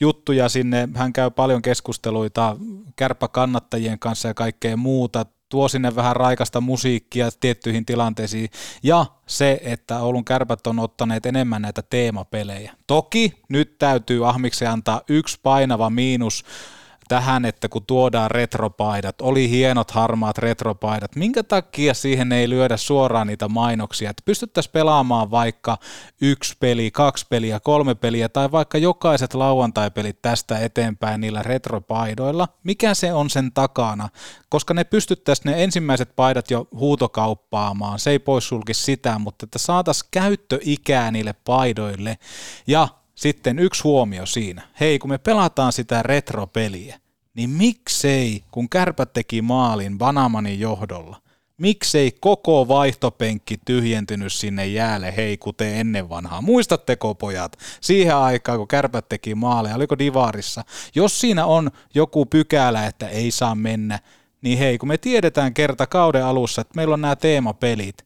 juttuja sinne. Hän käy paljon keskusteluita kärppäkannattajien kanssa ja kaikkea muuta tuo sinne vähän raikasta musiikkia tiettyihin tilanteisiin, ja se, että Oulun kärpät on ottaneet enemmän näitä teemapelejä. Toki nyt täytyy Ahmiksen antaa yksi painava miinus tähän, että kun tuodaan retropaidat, oli hienot harmaat retropaidat, minkä takia siihen ei lyödä suoraan niitä mainoksia, että pystyttäisiin pelaamaan vaikka yksi peli, kaksi peliä, kolme peliä tai vaikka jokaiset lauantaipelit tästä eteenpäin niillä retropaidoilla, mikä se on sen takana, koska ne pystyttäisiin ne ensimmäiset paidat jo huutokauppaamaan, se ei poissulkisi sitä, mutta että saataisiin käyttöikää niille paidoille. Ja sitten yksi huomio siinä. Hei, kun me pelataan sitä retropeliä, niin miksei, kun kärpät teki maalin Banamanin johdolla, miksei koko vaihtopenkki tyhjentynyt sinne jäälle, hei kuten ennen vanhaa. Muistatteko pojat, siihen aikaan kun kärpät teki maaleja, oliko Divarissa, jos siinä on joku pykälä, että ei saa mennä, niin hei, kun me tiedetään kerta kauden alussa, että meillä on nämä teemapelit,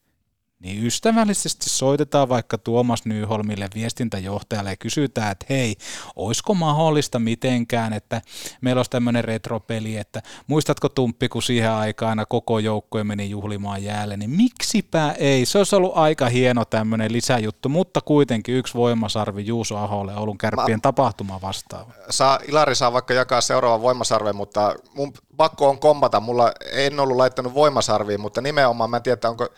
niin ystävällisesti soitetaan vaikka Tuomas Nyholmille viestintäjohtajalle ja kysytään, että hei, olisiko mahdollista mitenkään, että meillä olisi tämmöinen retropeli, että muistatko Tumppi, kun siihen aikaan koko joukkue meni juhlimaan jäälle, niin miksipä ei, se olisi ollut aika hieno tämmöinen lisäjuttu, mutta kuitenkin yksi voimasarvi Juuso Aholle Oulun kärppien Mä... tapahtuma vastaava. Saa, Ilari saa vaikka jakaa seuraavan voimasarven, mutta mun pakko on kompata, mulla en ollut laittanut voimasarviin, mutta nimenomaan mä en tiedä, onko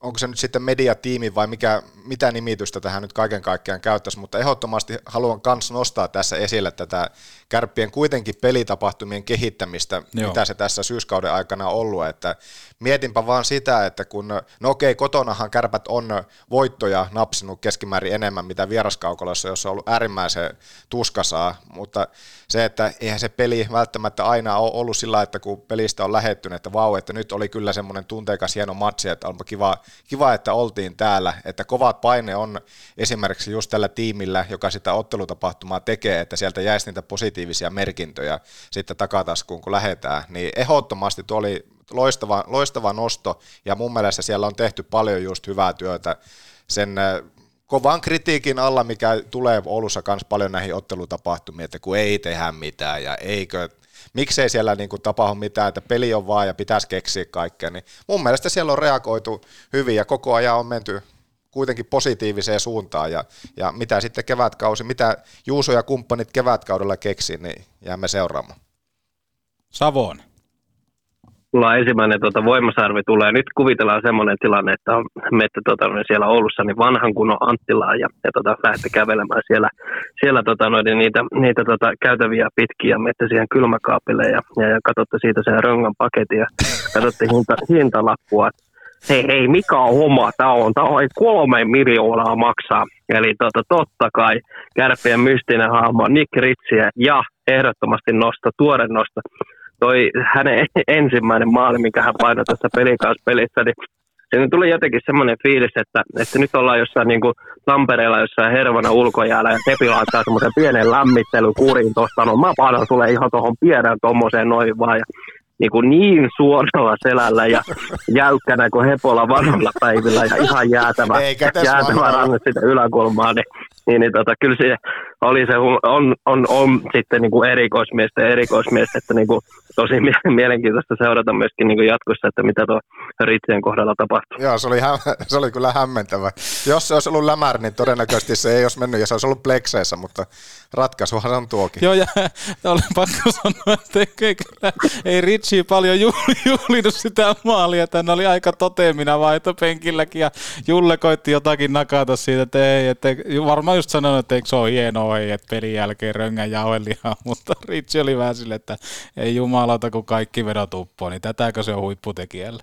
onko se nyt sitten mediatiimi vai mikä, mitä nimitystä tähän nyt kaiken kaikkiaan käyttäisi, mutta ehdottomasti haluan myös nostaa tässä esille tätä kärppien kuitenkin pelitapahtumien kehittämistä, Joo. mitä se tässä syyskauden aikana on ollut, että mietinpä vaan sitä, että kun, no okei, kotonahan kärpät on voittoja napsinut keskimäärin enemmän, mitä vieraskaukolossa, jossa on ollut äärimmäisen tuskasaa, mutta se, että eihän se peli välttämättä aina ole ollut sillä, että kun pelistä on lähettynyt, että vau, että nyt oli kyllä semmoinen tunteikas hieno matsi, että onpa kiva, kiva, että oltiin täällä, että kovat paine on esimerkiksi just tällä tiimillä, joka sitä ottelutapahtumaa tekee, että sieltä jäisi niitä positiivisia merkintöjä sitten takataskuun, kun lähetään, niin ehdottomasti tuo oli loistava, loistava nosto, ja mun mielestä siellä on tehty paljon just hyvää työtä sen kovan kritiikin alla, mikä tulee Oulussa myös paljon näihin ottelutapahtumiin, että kun ei tehdä mitään ja eikö, miksei siellä niin kuin tapahdu mitään, että peli on vaan ja pitäisi keksiä kaikkea, niin mun mielestä siellä on reagoitu hyvin ja koko ajan on menty kuitenkin positiiviseen suuntaan ja, ja mitä sitten kevätkausi, mitä Juuso ja kumppanit kevätkaudella keksi, niin jäämme seuraamaan. Savon mulla ensimmäinen tota, voimasarvi tulee. Nyt kuvitellaan semmoinen tilanne, että on menette tota, siellä Oulussa niin vanhan kunnon Anttilaan ja, ja tota, lähdette kävelemään siellä, siellä tota, noiden, niitä, niitä tota, käytäviä pitkiä, menette siihen kylmäkaapille ja, ja, ja katsotte siitä sen röngan paketin ja katsotte hinta, hintalappua. Hei, hei, mikä on homma? Tämä on, tämä on kolme miljoonaa maksaa. Eli tota, totta kai kärppien mystinen hahmo Nick Ritsiä ja ehdottomasti nosto, tuore nosto toi hänen ensimmäinen maali, mikä hän painoi tässä pelikauspelissä, niin Siinä tuli jotenkin semmoinen fiilis, että, että nyt ollaan jossain niin kuin Tampereella jossain hervana ulkojäällä ja Tepi laittaa semmoisen pienen lämmittelykurin tuosta, no mä painan sulle ihan tuohon pienen tuommoiseen noin vaan ja niin, kuin niin suoralla selällä ja jäykkänä kuin hepolla vanhalla päivillä ja ihan jäätävä, jäätävä rannet sitä yläkulmaa, niin, niin, niin tota, kyllä se oli se, on, on, on sitten niin kuin erikoismiestä ja erikoismiestä, että niin kuin, tosi mielenkiintoista seurata myöskin niin kuin jatkossa, että mitä tuo Ritsien kohdalla tapahtuu. Joo, se oli, hä- se oli kyllä hämmentävä. Jos se olisi ollut lämär, niin todennäköisesti se ei olisi mennyt ja se olisi ollut plekseissa, mutta ratkaisuhan on tuokin. Joo, ja olen pakko sanoa, että ei, kyllä, ei Ritchie paljon juhlinut sitä maalia, että oli aika toteemina vaihtopenkilläkin ja Julle koitti jotakin nakata siitä, että ei, että varmaan just sanonut, että eikö se ole hienoa, ei, että pelin jälkeen röngän jauhelihaa, mutta Ritchie oli vähän sille, että ei jumalauta, kun kaikki vedot uppoo, niin tätäkö se on huipputekijällä?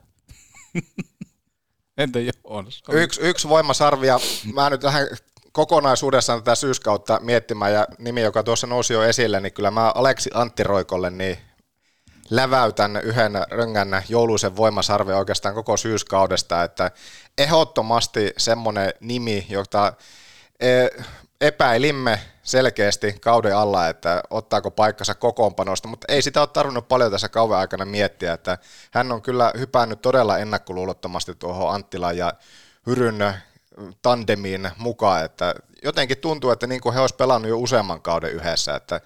Entä Joonas? Yksi, yksi voimasarvia. Mä nyt vähän kokonaisuudessaan tätä syyskautta miettimään ja nimi, joka tuossa nousi jo esille, niin kyllä mä Aleksi Antti Roikolle niin läväytän yhden röngän jouluisen voimasarvi oikeastaan koko syyskaudesta, että ehdottomasti semmoinen nimi, jota e, epäilimme selkeästi kauden alla, että ottaako paikkansa kokoonpanosta, mutta ei sitä ole tarvinnut paljon tässä kauden aikana miettiä, että hän on kyllä hypännyt todella ennakkoluulottomasti tuohon Anttilan ja Hyryn tandemiin mukaan, että jotenkin tuntuu, että niin kuin he olisivat pelannut jo useamman kauden yhdessä, että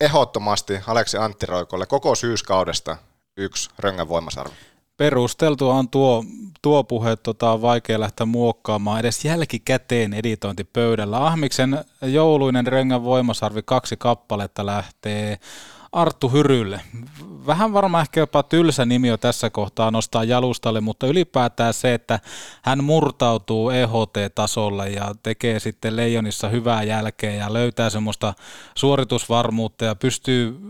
ehdottomasti Aleksi Antti Roikolle koko syyskaudesta yksi röngän voimasarvo. Perusteltua on tuo, tuo puhe, tota, on vaikea lähteä muokkaamaan edes jälkikäteen editointipöydällä. Ahmiksen jouluinen röngän voimasarvi kaksi kappaletta lähtee Arttu Hyrylle. Vähän varmaan ehkä jopa tylsä nimi jo tässä kohtaa nostaa jalustalle, mutta ylipäätään se, että hän murtautuu EHT-tasolle ja tekee sitten Leijonissa hyvää jälkeä ja löytää semmoista suoritusvarmuutta ja pystyy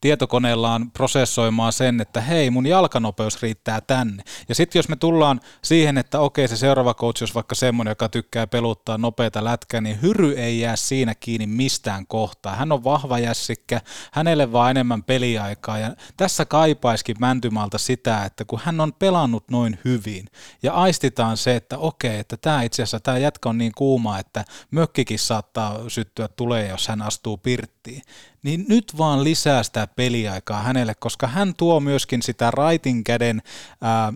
tietokoneellaan prosessoimaan sen, että hei, mun jalkanopeus riittää tänne. Ja sitten jos me tullaan siihen, että okei, se seuraava coach, jos vaikka semmoinen, joka tykkää peluttaa nopeita lätkää, niin Hyry ei jää siinä kiinni mistään kohtaa. Hän on vahva jässikkä, hänelle vaan enemmän peliaikaa. Ja tässä kaipaiskin Mäntymaalta sitä, että kun hän on pelannut noin hyvin ja aistitaan se, että okei, että tämä itse asiassa tämä jätkä on niin kuuma, että mökkikin saattaa syttyä tulee, jos hän astuu pirttiin. Niin nyt vaan lisää sitä peliaikaa hänelle, koska hän tuo myöskin sitä raitin käden ää,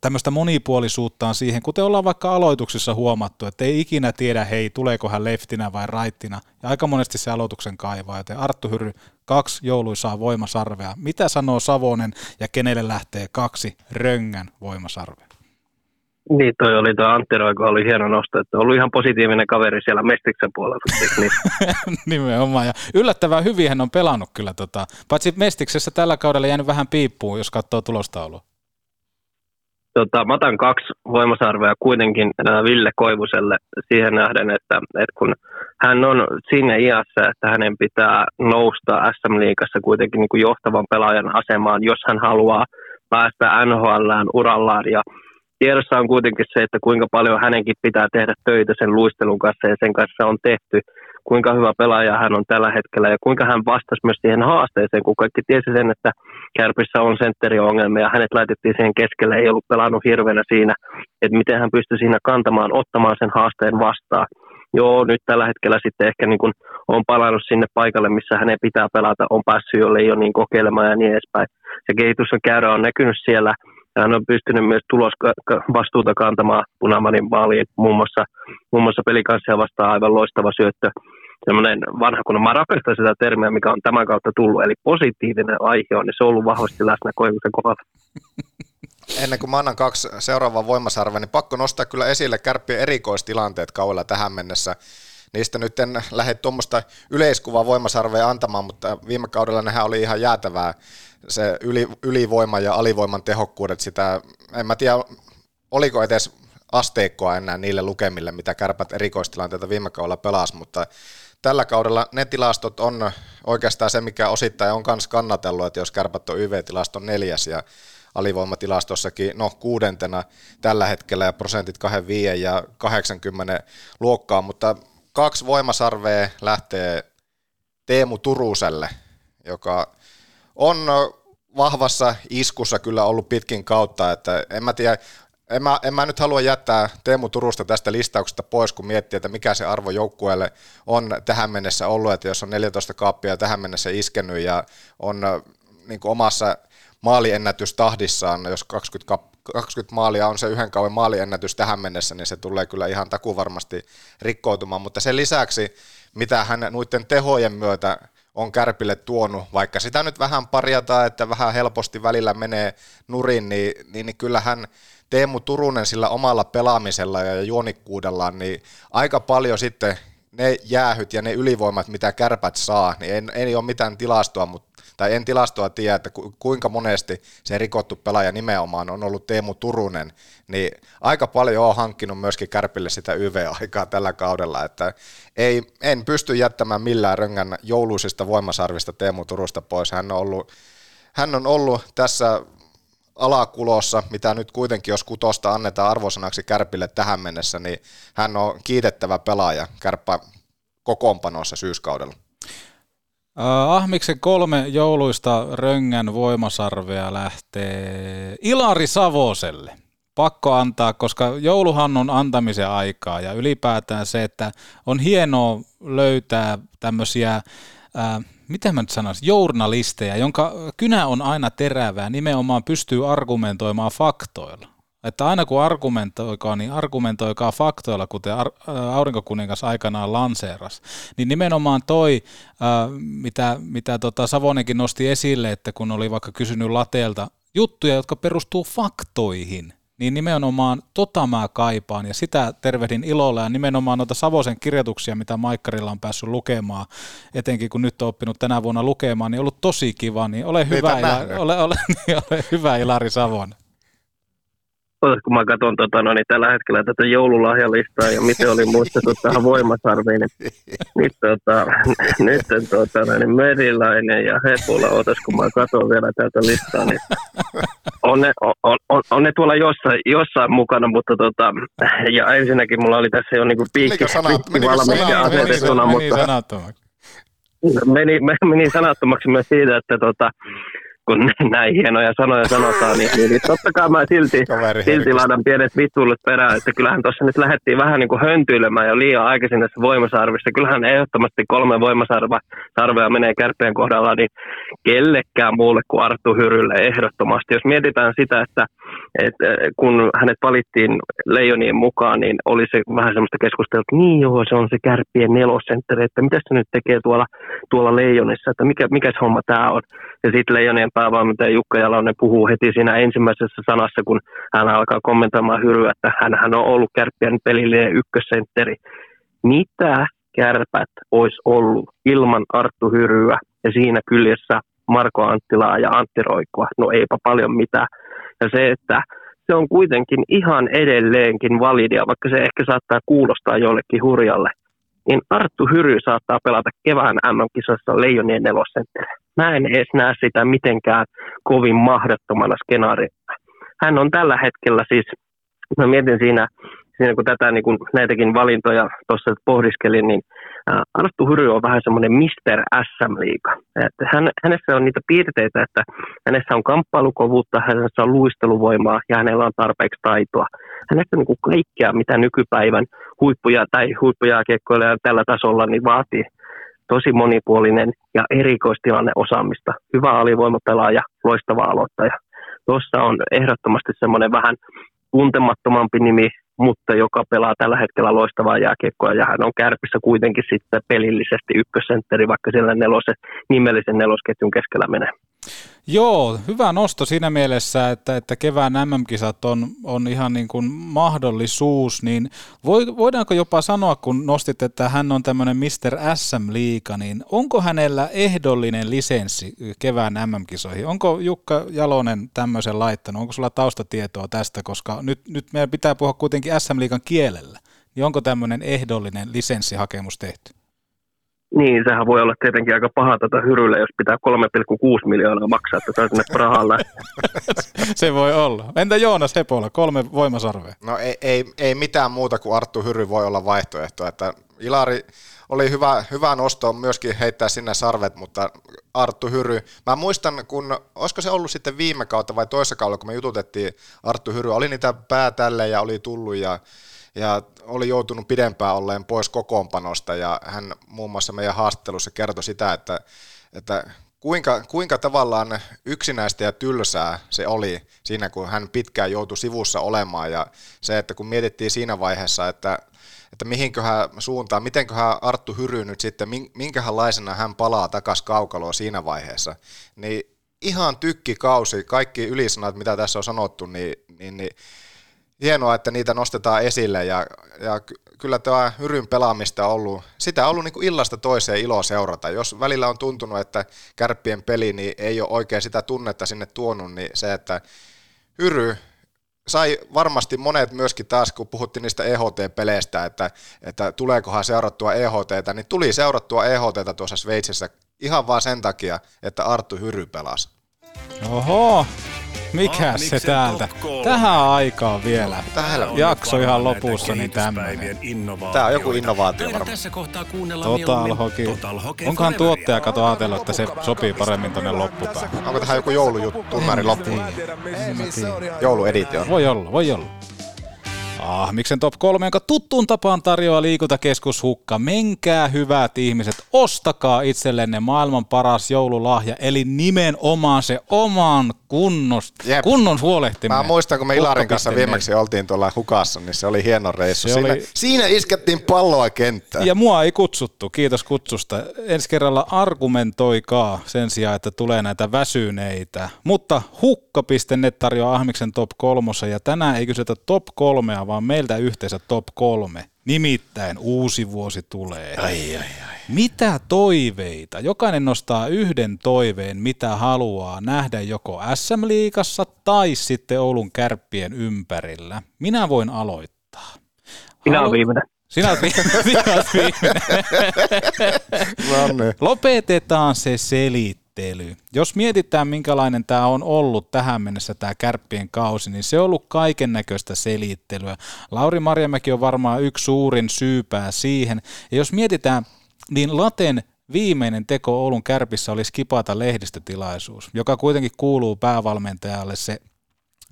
tämmöistä monipuolisuuttaan siihen, kuten ollaan vaikka aloituksissa huomattu, että ei ikinä tiedä, hei, tuleeko hän leftinä vai raittina, ja aika monesti se aloituksen kaivaa, joten Arttu Hyry, kaksi jouluisaa voimasarvea. Mitä sanoo Savonen ja kenelle lähtee kaksi röngän voimasarvea? Niin, toi oli tuo Antti Roiko, oli hieno nosto, että ollut ihan positiivinen kaveri siellä Mestiksen puolella. Niin. Nimenomaan, ja yllättävän hyvin hän on pelannut kyllä, tota, paitsi Mestiksessä tällä kaudella jäänyt vähän piippuun, jos katsoo tulostaulua. Tota, mä otan kaksi voimasarvea kuitenkin ää, Ville Koivuselle siihen nähden, että, että kun hän on siinä iässä, että hänen pitää nousta SM-liigassa kuitenkin niin kuin johtavan pelaajan asemaan, jos hän haluaa päästä NHLään urallaan. Ja tiedossa on kuitenkin se, että kuinka paljon hänenkin pitää tehdä töitä sen luistelun kanssa ja sen kanssa on tehty – kuinka hyvä pelaaja hän on tällä hetkellä ja kuinka hän vastasi myös siihen haasteeseen, kun kaikki tiesi sen, että Kärpissä on sentteriongelmia ja hänet laitettiin siihen keskelle, ei ollut pelannut hirveänä siinä, että miten hän pystyi siinä kantamaan, ottamaan sen haasteen vastaan. Joo, nyt tällä hetkellä sitten ehkä niin kuin on palannut sinne paikalle, missä hänen pitää pelata, on päässyt jo jo niin kokeilemaan ja niin edespäin. Se kehitys on käyrä on näkynyt siellä, hän on pystynyt myös tulosvastuuta kantamaan punamanin maaliin, muun muassa, muun muassa pelikanssia vastaan aivan loistava syöttö. Semmoinen vanha, kun mä rakastan sitä termiä, mikä on tämän kautta tullut, eli positiivinen aihe on, niin se on ollut vahvasti läsnä Koivusen kohdalla. Ennen kuin mä annan kaksi seuraavaa voimasarvea, niin pakko nostaa kyllä esille kärppien erikoistilanteet kaudella tähän mennessä. Niistä nyt en lähde tuommoista yleiskuvaa voimasarvea antamaan, mutta viime kaudella nehän oli ihan jäätävää se yli, ylivoima ja alivoiman tehokkuudet, sitä, en mä tiedä, oliko edes asteikkoa enää niille lukemille, mitä kärpät erikoistilanteita viime kaudella pelasi, mutta tällä kaudella ne tilastot on oikeastaan se, mikä osittain on myös kannatellut, että jos kärpät on YV-tilaston neljäs ja alivoimatilastossakin, no kuudentena tällä hetkellä ja prosentit 25 ja 80 luokkaa, mutta kaksi voimasarvea lähtee Teemu Turuselle, joka on vahvassa iskussa kyllä ollut pitkin kautta, että en mä tiedä, en mä, en mä nyt halua jättää Teemu Turusta tästä listauksesta pois, kun miettii, että mikä se arvo joukkueelle on tähän mennessä ollut, että jos on 14 kaappia tähän mennessä iskenyt ja on niin omassa maaliennätystahdissaan, jos 20, 20 maalia on se yhden kauan maaliennätys tähän mennessä, niin se tulee kyllä ihan takuvarmasti rikkoutumaan, mutta sen lisäksi, mitä hän noiden tehojen myötä on Kärpille tuonut, vaikka sitä nyt vähän parjataan, että vähän helposti välillä menee nurin, niin, niin, niin kyllähän Teemu Turunen sillä omalla pelaamisella ja juonikkuudellaan, niin aika paljon sitten ne jäähyt ja ne ylivoimat, mitä kärpät saa, niin en, ei ole mitään tilastoa, mutta tai en tilastoa tiedä, että kuinka monesti se rikottu pelaaja nimenomaan on ollut Teemu Turunen, niin aika paljon on hankkinut myöskin Kärpille sitä YV-aikaa tällä kaudella, että ei, en pysty jättämään millään röngän jouluisista voimasarvista Teemu Turusta pois. Hän on ollut, hän on ollut tässä alakulossa, mitä nyt kuitenkin, jos kutosta annetaan arvosanaksi Kärpille tähän mennessä, niin hän on kiitettävä pelaaja Kärppä kokoonpanossa syyskaudella. Ahmiksen kolme jouluista röngän voimasarvea lähtee Ilari Savoselle. Pakko antaa, koska jouluhan on antamisen aikaa ja ylipäätään se, että on hienoa löytää tämmöisiä ää, miten mä nyt sanoisin, journalisteja, jonka kynä on aina terävää, nimenomaan pystyy argumentoimaan faktoilla. Että aina kun argumentoikaa, niin argumentoikaa faktoilla, kuten aurinkokuningas aikanaan lanseeras. Niin nimenomaan toi, mitä, mitä tota Savonenkin nosti esille, että kun oli vaikka kysynyt Lateelta juttuja, jotka perustuu faktoihin, niin nimenomaan tota mä kaipaan ja sitä tervehdin ilolla ja nimenomaan noita Savosen kirjoituksia, mitä Maikkarilla on päässyt lukemaan, etenkin kun nyt on oppinut tänä vuonna lukemaan, niin on ollut tosi kiva, niin ole hyvä, Ila, ole, ole, niin ole hyvä Ilari Savon kun mä katson tota, no, niin tällä hetkellä tätä joululahjalistaa ja miten oli muistettu tähän voimasarviin, niin, niin tota, nyt tota, no, niin Meriläinen ja Hepula, otas kun mä katson vielä tätä listaa, niin on ne, on, on, on ne tuolla jossain, jossain mukana, mutta tota, ja ensinnäkin mulla oli tässä jo niinku piikki, piikki valmiiksi asetettuna, mutta meni, meni sanattomaksi myös siitä, että tota, kun näin hienoja sanoja sanotaan, niin, niin, niin totta kai mä silti, silti laitan pienet vittuilut perään, että kyllähän tuossa nyt lähdettiin vähän niin kuin höntyilemään jo liian aikaisin tässä voimasarvissa. Kyllähän ehdottomasti kolme voimasarvea menee kärpeen kohdalla, niin kellekään muulle kuin Arttu Hyrylle ehdottomasti. Jos mietitään sitä, että, että kun hänet valittiin leijonien mukaan, niin oli se vähän semmoista keskustelua, että niin joo, se on se kärppien nelosentteri, että mitä se nyt tekee tuolla, tuolla leijonissa, että mikä, mikä se homma tämä on. Ja sitten leijonien päävalmentaja Jukka Jalonen puhuu heti siinä ensimmäisessä sanassa, kun hän alkaa kommentoimaan hyryä, että hän on ollut kärppien pelillinen ykkössentteri. Mitä kärpät olisi ollut ilman Arttu Hyryä ja siinä kyljessä Marko Anttilaa ja Antti Roikkoa? No eipä paljon mitään. Ja se, että se on kuitenkin ihan edelleenkin validia, vaikka se ehkä saattaa kuulostaa jollekin hurjalle, niin Arttu Hyry saattaa pelata kevään MM-kisassa Leijonien nelosentteri. Mä en edes näe sitä mitenkään kovin mahdottomana skenaariona. Hän on tällä hetkellä siis, mä mietin siinä, siinä kun tätä niin kun näitäkin valintoja tuossa pohdiskelin, niin Arttu Hyry on vähän semmoinen Mr. SM-liiga. hän, hänessä on niitä piirteitä, että hänessä on kamppailukovuutta, hänessä on luisteluvoimaa ja hänellä on tarpeeksi taitoa. Hänessä on niin kuin kaikkea, mitä nykypäivän huippuja tai huippujääkiekkoilla tällä tasolla niin vaatii tosi monipuolinen ja erikoistilanne osaamista. Hyvä alivoimapelaaja, loistava aloittaja. Tuossa on ehdottomasti semmoinen vähän tuntemattomampi nimi, mutta joka pelaa tällä hetkellä loistavaa jääkiekkoa ja hän on kärpissä kuitenkin sitten pelillisesti ykkössentteri, vaikka siellä nelosen, nimellisen nelosketjun keskellä menee. Joo, hyvä nosto siinä mielessä, että, että kevään MM-kisat on, on ihan niin kuin mahdollisuus, niin voidaanko jopa sanoa, kun nostit, että hän on tämmöinen Mr. SM-liiga, niin onko hänellä ehdollinen lisenssi kevään MM-kisoihin? Onko Jukka Jalonen tämmöisen laittanut? Onko sulla taustatietoa tästä, koska nyt, nyt meidän pitää puhua kuitenkin SM-liigan kielellä, niin onko tämmöinen ehdollinen lisenssihakemus tehty? Niin, sehän voi olla tietenkin aika paha tätä hyrylle, jos pitää 3,6 miljoonaa maksaa, että saa sinne Prahalle. Se voi olla. Entä Joonas Hepola, kolme voimasarvea? No ei, ei, ei mitään muuta kuin Arttu Hyry voi olla vaihtoehto. Että Ilari oli hyvä, hyvä nosto myöskin heittää sinne sarvet, mutta Arttu Hyry, mä muistan, kun, olisiko se ollut sitten viime kautta vai toissa kaudella, kun me jututettiin Arttu Hyry, oli niitä pää tälle ja oli tullut ja ja oli joutunut pidempään olleen pois kokoonpanosta ja hän muun muassa meidän haastattelussa kertoi sitä, että, että kuinka, kuinka tavallaan yksinäistä ja tylsää se oli siinä, kun hän pitkään joutui sivussa olemaan. Ja se, että kun mietittiin siinä vaiheessa, että, että mihinköhän suuntaan, mitenköhän Arttu Hyry nyt sitten, minkälaisena hän palaa takaisin kaukaloon siinä vaiheessa, niin ihan tykkikausi, kaikki ylisanat, mitä tässä on sanottu, niin, niin, niin hienoa, että niitä nostetaan esille ja, ja kyllä tämä Hyryn pelaamista on ollut, sitä on ollut niin kuin illasta toiseen ilo seurata. Jos välillä on tuntunut, että kärppien peli niin ei ole oikein sitä tunnetta sinne tuonut, niin se, että Hyry sai varmasti monet myöskin taas, kun puhuttiin niistä EHT-peleistä, että, että tuleekohan seurattua EHT, niin tuli seurattua EHT tuossa Sveitsissä ihan vaan sen takia, että Arttu Hyry pelasi. Oho, mikä se täältä? Tähän aikaan vielä. Täällä Jakso ihan lopussa, niin tämmöinen. Tää on joku innovaatio varmaan. Tässä kohtaa Total Hockey. Onkohan tuottaja kato ajatellut, että se sopii paremmin tonne loppupäähän? Onko tähän joku joulujuttu, tunnari loppuun? Joulueditio. Voi olla, voi olla. Ahmiksen top 3, jonka tuttuun tapaan tarjoaa liikuntakeskus Hukka. Menkää hyvät ihmiset, ostakaa itsellenne maailman paras joululahja, eli nimenomaan se oman kunnos, Jep. kunnon huolehtiminen. Mä muistan, kun me Ilarin kanssa viimeksi oltiin tuolla hukassa, niin se oli hieno reissu. Se siinä, oli- siinä iskettiin palloa kenttään. Ja mua ei kutsuttu, kiitos kutsusta. Ensi kerralla argumentoikaa sen sijaan, että tulee näitä väsyneitä. Mutta hukka.net tarjoaa Ahmiksen top kolmossa ja tänään ei kysytä top kolmea, vaan meiltä yhteensä top kolme. Nimittäin uusi vuosi tulee. Ai, ai, ai. Mitä toiveita? Jokainen nostaa yhden toiveen, mitä haluaa nähdä joko SM-liigassa tai sitten Oulun kärppien ympärillä. Minä voin aloittaa. Minä olen viimeinen. Sinä olet, vi- sinä olet viimeinen. No niin. Lopetetaan se selittely. Jos mietitään, minkälainen tämä on ollut tähän mennessä tämä kärppien kausi, niin se on ollut kaiken näköistä selittelyä. Lauri Marjamäki on varmaan yksi suurin syypää siihen. Ja jos mietitään, niin Laten viimeinen teko Oulun kärpissä oli skipata lehdistötilaisuus, joka kuitenkin kuuluu päävalmentajalle se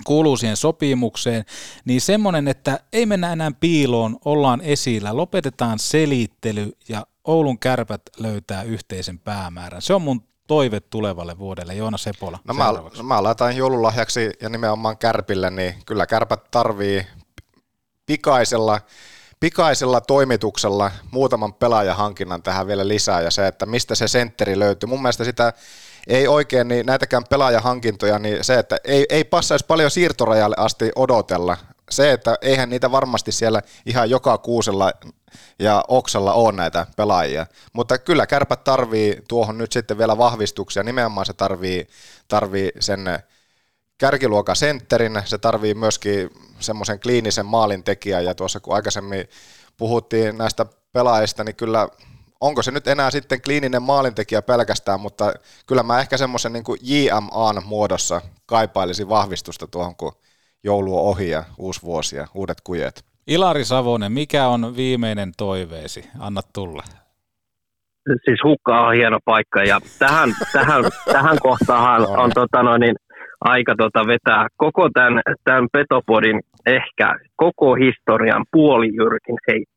kuuluu siihen sopimukseen, niin semmoinen, että ei mennä enää piiloon, ollaan esillä, lopetetaan selittely ja Oulun kärpät löytää yhteisen päämäärän. Se on mun toive tulevalle vuodelle. Joona Sepola No mä, no mä laitan joululahjaksi ja nimenomaan kärpille, niin kyllä kärpät tarvii pikaisella, pikaisella toimituksella muutaman pelaajahankinnan tähän vielä lisää ja se, että mistä se sentteri löytyy. Mun mielestä sitä ei oikein, niin näitäkään pelaajahankintoja, niin se, että ei, ei passaisi paljon siirtorajalle asti odotella. Se, että eihän niitä varmasti siellä ihan joka kuusella ja oksalla ole näitä pelaajia. Mutta kyllä kärpät tarvii tuohon nyt sitten vielä vahvistuksia. Nimenomaan se tarvii, tarvii sen kärkiluokan sentterin, se tarvii myöskin semmoisen kliinisen maalintekijän, ja tuossa kun aikaisemmin puhuttiin näistä pelaajista, niin kyllä onko se nyt enää sitten kliininen maalintekijä pelkästään, mutta kyllä mä ehkä semmoisen niin JMAn muodossa kaipailisin vahvistusta tuohon, kun joulu on ohi ja uusi vuosi ja uudet kujet. Ilari Savonen, mikä on viimeinen toiveesi? Anna tulla. siis hukka on hieno paikka ja tähän, tähän, tähän kohtaan on tota noin, niin, aika tota vetää koko tämän, tämän Petopodin ehkä koko historian puolijyrkin heitto.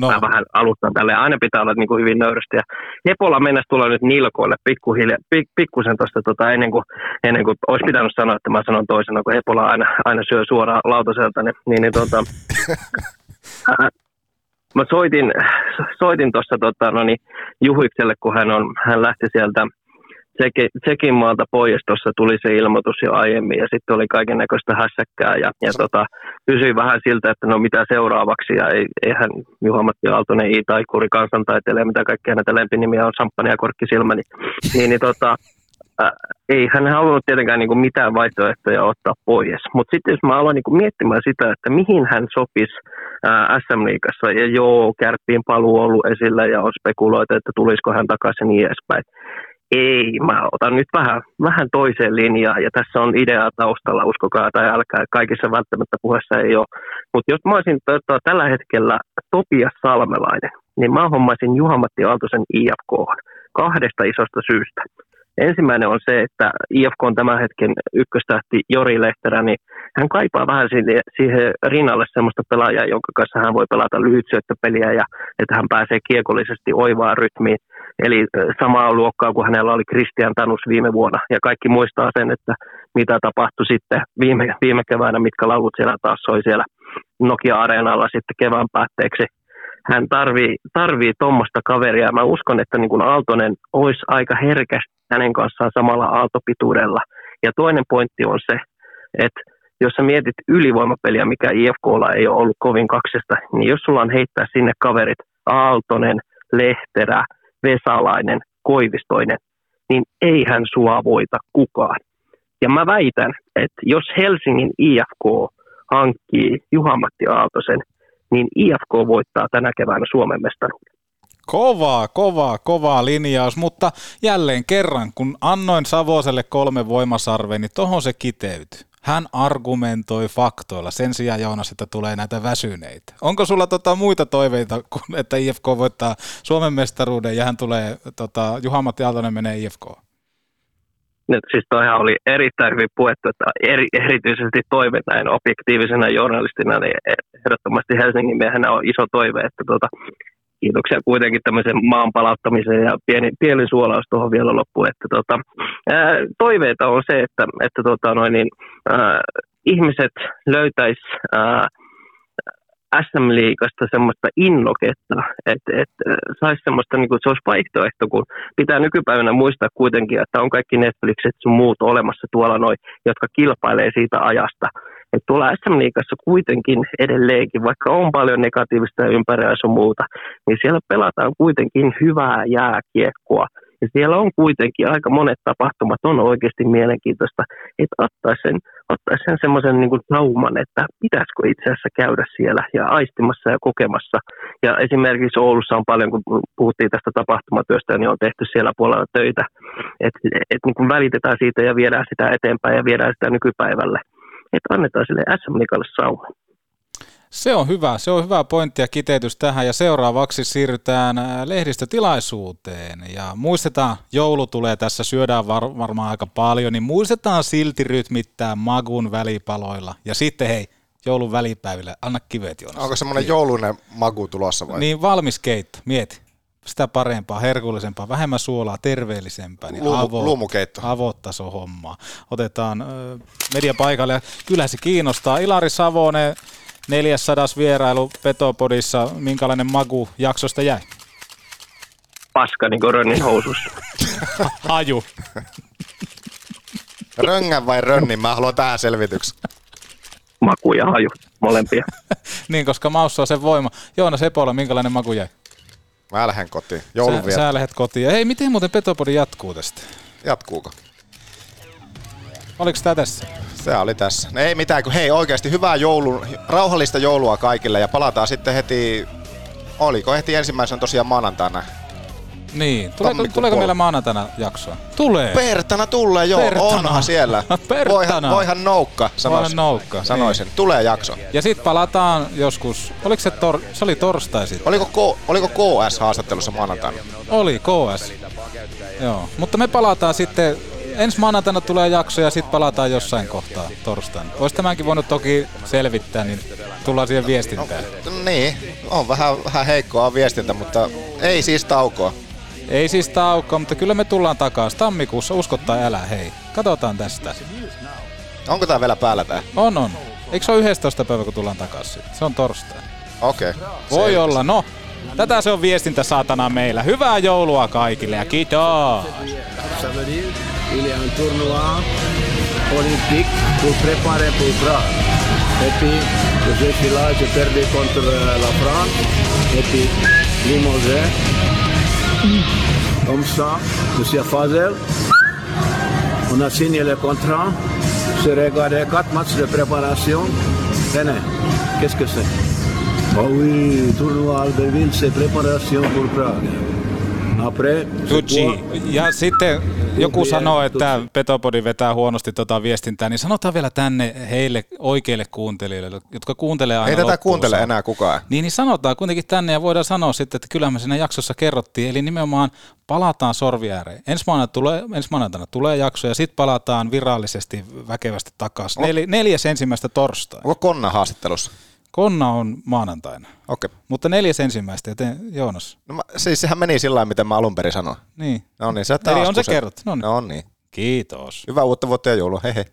No, Mä vähän alustan tälle. Aina pitää olla niin kuin hyvin nöyrästi. Ja Hepola mennessä tulee nyt nilkoille pikkuhiljaa, pik, pikkusen tuosta tota, ennen, kuin, ennen kuin olisi pitänyt sanoa, että mä sanon toisena, kun Hepola aina, aina syö suoraan lautaselta. Niin, niin, niin tota, ää, mä soitin, soitin tuossa tota, no niin, Juhikselle, kun hän, on, hän lähti sieltä Tsekin, maalta pois, tuossa tuli se ilmoitus jo aiemmin ja sitten oli kaiken näköistä hässäkkää ja, ja tota, kysyin vähän siltä, että no mitä seuraavaksi ja ei, eihän Juha-Matti Aaltonen, I-taikuri, kansantaiteilija, mitä kaikkea näitä lempinimiä on, Samppani ja Korkkisilmä, niin, niin, niin tota, äh, ei hän halunnut tietenkään niin kuin mitään vaihtoehtoja ottaa pois. Mutta sitten jos mä aloin niin kuin miettimään sitä, että mihin hän sopisi äh, SM-liigassa, ja joo, kärppiin paluu ollut esillä ja on spekuloitu, että tulisiko hän takaisin ja niin edespäin. Ei, mä otan nyt vähän, vähän toiseen linjaan, ja tässä on ideaa taustalla, uskokaa tai älkää, kaikissa välttämättä puheessa ei ole. Mutta jos mä olisin tota, tällä hetkellä Topias Salmelainen, niin mä hommaisin Juha-Matti Aaltosen IFK kahdesta isosta syystä. Ensimmäinen on se, että IFK on tämän hetken ykköstähti Jori Lehterä, niin hän kaipaa vähän siihen, rinnalle sellaista pelaajaa, jonka kanssa hän voi pelata lyhytsyöttöpeliä ja että hän pääsee kiekollisesti oivaan rytmiin. Eli samaa luokkaa kuin hänellä oli Christian Tanus viime vuonna. Ja kaikki muistaa sen, että mitä tapahtui sitten viime, viime keväänä, mitkä laulut siellä taas soi siellä Nokia-areenalla sitten kevään päätteeksi hän tarvii, tarvii tuommoista kaveria. Mä uskon, että niin kuin Aaltonen olisi aika herkästi hänen kanssaan samalla aaltopituudella. Ja toinen pointti on se, että jos sä mietit ylivoimapeliä, mikä IFKlla ei ole ollut kovin kaksesta, niin jos sulla on heittää sinne kaverit Aaltonen, Lehterä, Vesalainen, Koivistoinen, niin eihän sua voita kukaan. Ja mä väitän, että jos Helsingin IFK hankkii Juha-Matti Aaltosen, niin IFK voittaa tänä keväänä Suomen mestaruuden. Kovaa, kovaa, kovaa linjaus, mutta jälleen kerran, kun annoin Savoselle kolme voimasarvea, niin tohon se kiteytyi. Hän argumentoi faktoilla sen sijaan, Joonas, että tulee näitä väsyneitä. Onko sulla tota muita toiveita, kuin että IFK voittaa Suomen mestaruuden ja hän tulee, tota, Juha-Matti Aaltonen menee IFK? siis toihan oli erittäin hyvin puettu, että eri, erityisesti toive näin objektiivisena journalistina, niin ehdottomasti Helsingin miehenä on iso toive, että tuota, kiitoksia kuitenkin tämmöisen maan palauttamiseen ja pieni, pieni suolaus tuohon vielä loppuun. Että tota, ää, toiveita on se, että, että tota noin, niin, ää, ihmiset löytäis ää, SM-liigasta semmoista innoketta, että et, saisi semmoista, niin kuin, se olisi vaihtoehto, kun pitää nykypäivänä muistaa kuitenkin, että on kaikki Netflixit sun muut olemassa tuolla noin, jotka kilpailee siitä ajasta. Et tuolla SM-liigassa kuitenkin edelleenkin, vaikka on paljon negatiivista ja ja muuta, niin siellä pelataan kuitenkin hyvää jääkiekkoa. Ja siellä on kuitenkin aika monet tapahtumat, on oikeasti mielenkiintoista, että ottaisi sen, ottaisi sen semmoisen niin sauman, että pitäisikö itse asiassa käydä siellä ja aistimassa ja kokemassa. Ja esimerkiksi Oulussa on paljon, kun puhuttiin tästä tapahtumatyöstä, niin on tehty siellä puolella töitä, että et, niin välitetään siitä ja viedään sitä eteenpäin ja viedään sitä nykypäivälle. Että annetaan sille SM-liikalle sauma. Se on hyvä, se on hyvä pointti ja kiteytys tähän ja seuraavaksi siirrytään lehdistötilaisuuteen ja muistetaan, joulu tulee tässä, syödään var- varmaan aika paljon, niin muistetaan silti rytmittää magun välipaloilla ja sitten hei, joulun välipäivillä, anna kivet Jonas. Onko semmoinen joulunen magu tulossa vai? Niin valmis keitto, mieti. Sitä parempaa, herkullisempaa, vähemmän suolaa, terveellisempää. Niin Luumu, avo, luumukeitto. Avottaso hommaa. Otetaan äh, media paikalle ja kyllä se kiinnostaa. Ilari Savonen, 400 vierailu Petopodissa. Minkälainen magu jaksosta jäi? Paska niin kuin housussa. Haju. Röngän vai rönnin? Mä haluan tähän selvityksen. Maku ja haju, molempia. niin, koska maussa on sen voima. Joona Sepola, minkälainen maku jäi? Mä lähden kotiin. Joulun sä, sä lähdet kotiin. Hei, miten muuten Petopodi jatkuu tästä? Jatkuuko? Oliko tämä tässä? Se oli tässä. Ei mitään, kun hei oikeasti hyvää joulun, rauhallista joulua kaikille ja palataan sitten heti, oliko heti ensimmäisenä tosiaan maanantaina niin, tuleeko, tuleeko meillä maanantaina jaksoa? Tulee. Pertana tulee, joo, Pertana. onhan siellä. Pertana. Voihan, voihan noukka, sanois, voihan noukka. sanoisin. Niin. Tulee jakso. Ja sitten palataan joskus, oliko se, tor, se oli torstai sitten? Oliko, K, oliko KS haastattelussa maanantaina? Oli, KS. Joo, mutta me palataan sitten ensi maanantaina tulee jakso ja sitten palataan jossain kohtaa torstaina. Olisi tämänkin voinut toki selvittää, niin tullaan siihen viestintään. No, niin, on vähän, vähän heikkoa viestintä, mutta ei siis taukoa. Ei siis taukoa, mutta kyllä me tullaan takaisin. Tammikuussa uskottaa älä, hei. Katsotaan tästä. Onko tää vielä päällä tää? On, on. Eikö se ole 11. päivä, kun tullaan takaisin? Se on torstai. Okei. Okay. Voi olla. No, tätä se on viestintä saatana meillä. Hyvää joulua kaikille ja kiitos! il y a un tournoi olympique pour préparer pour Prague. Et puis, je suis là, je perdais contre la France. Et puis, Limoges. Comme ça, Monsieur Fazel, on a signé le contrat. Je regardé quatre matchs de préparation. Tenez, qu'est-ce que c'est Ah oui, tournoi Albertville, c'est préparation pour Prague. Après, Ja sitten joku sanoo, että Petopodi vetää huonosti tota viestintää, niin sanotaan vielä tänne heille oikeille kuuntelijoille, jotka kuuntelee aina Ei tätä kuuntele enää kukaan. Niin, niin sanotaan kuitenkin tänne ja voidaan sanoa sitten, että kyllä me siinä jaksossa kerrottiin, eli nimenomaan palataan sorvi ääreen. Ensi maanantaina tulee, ensi maanantaina tulee jakso ja sitten palataan virallisesti väkevästi takaisin. Nel, neljäs ensimmäistä torstai. Onko Konna haastattelussa? Konna on maanantaina. Okei. Mutta neljäs ensimmäistä, joten Joonas. No mä, siis sehän meni sillä lailla, miten mä alun perin sanoin. Niin. No niin, se taas Eli on se kerrottu. No niin. No niin. Kiitos. Hyvää uutta vuotta ja joulua. Hehe.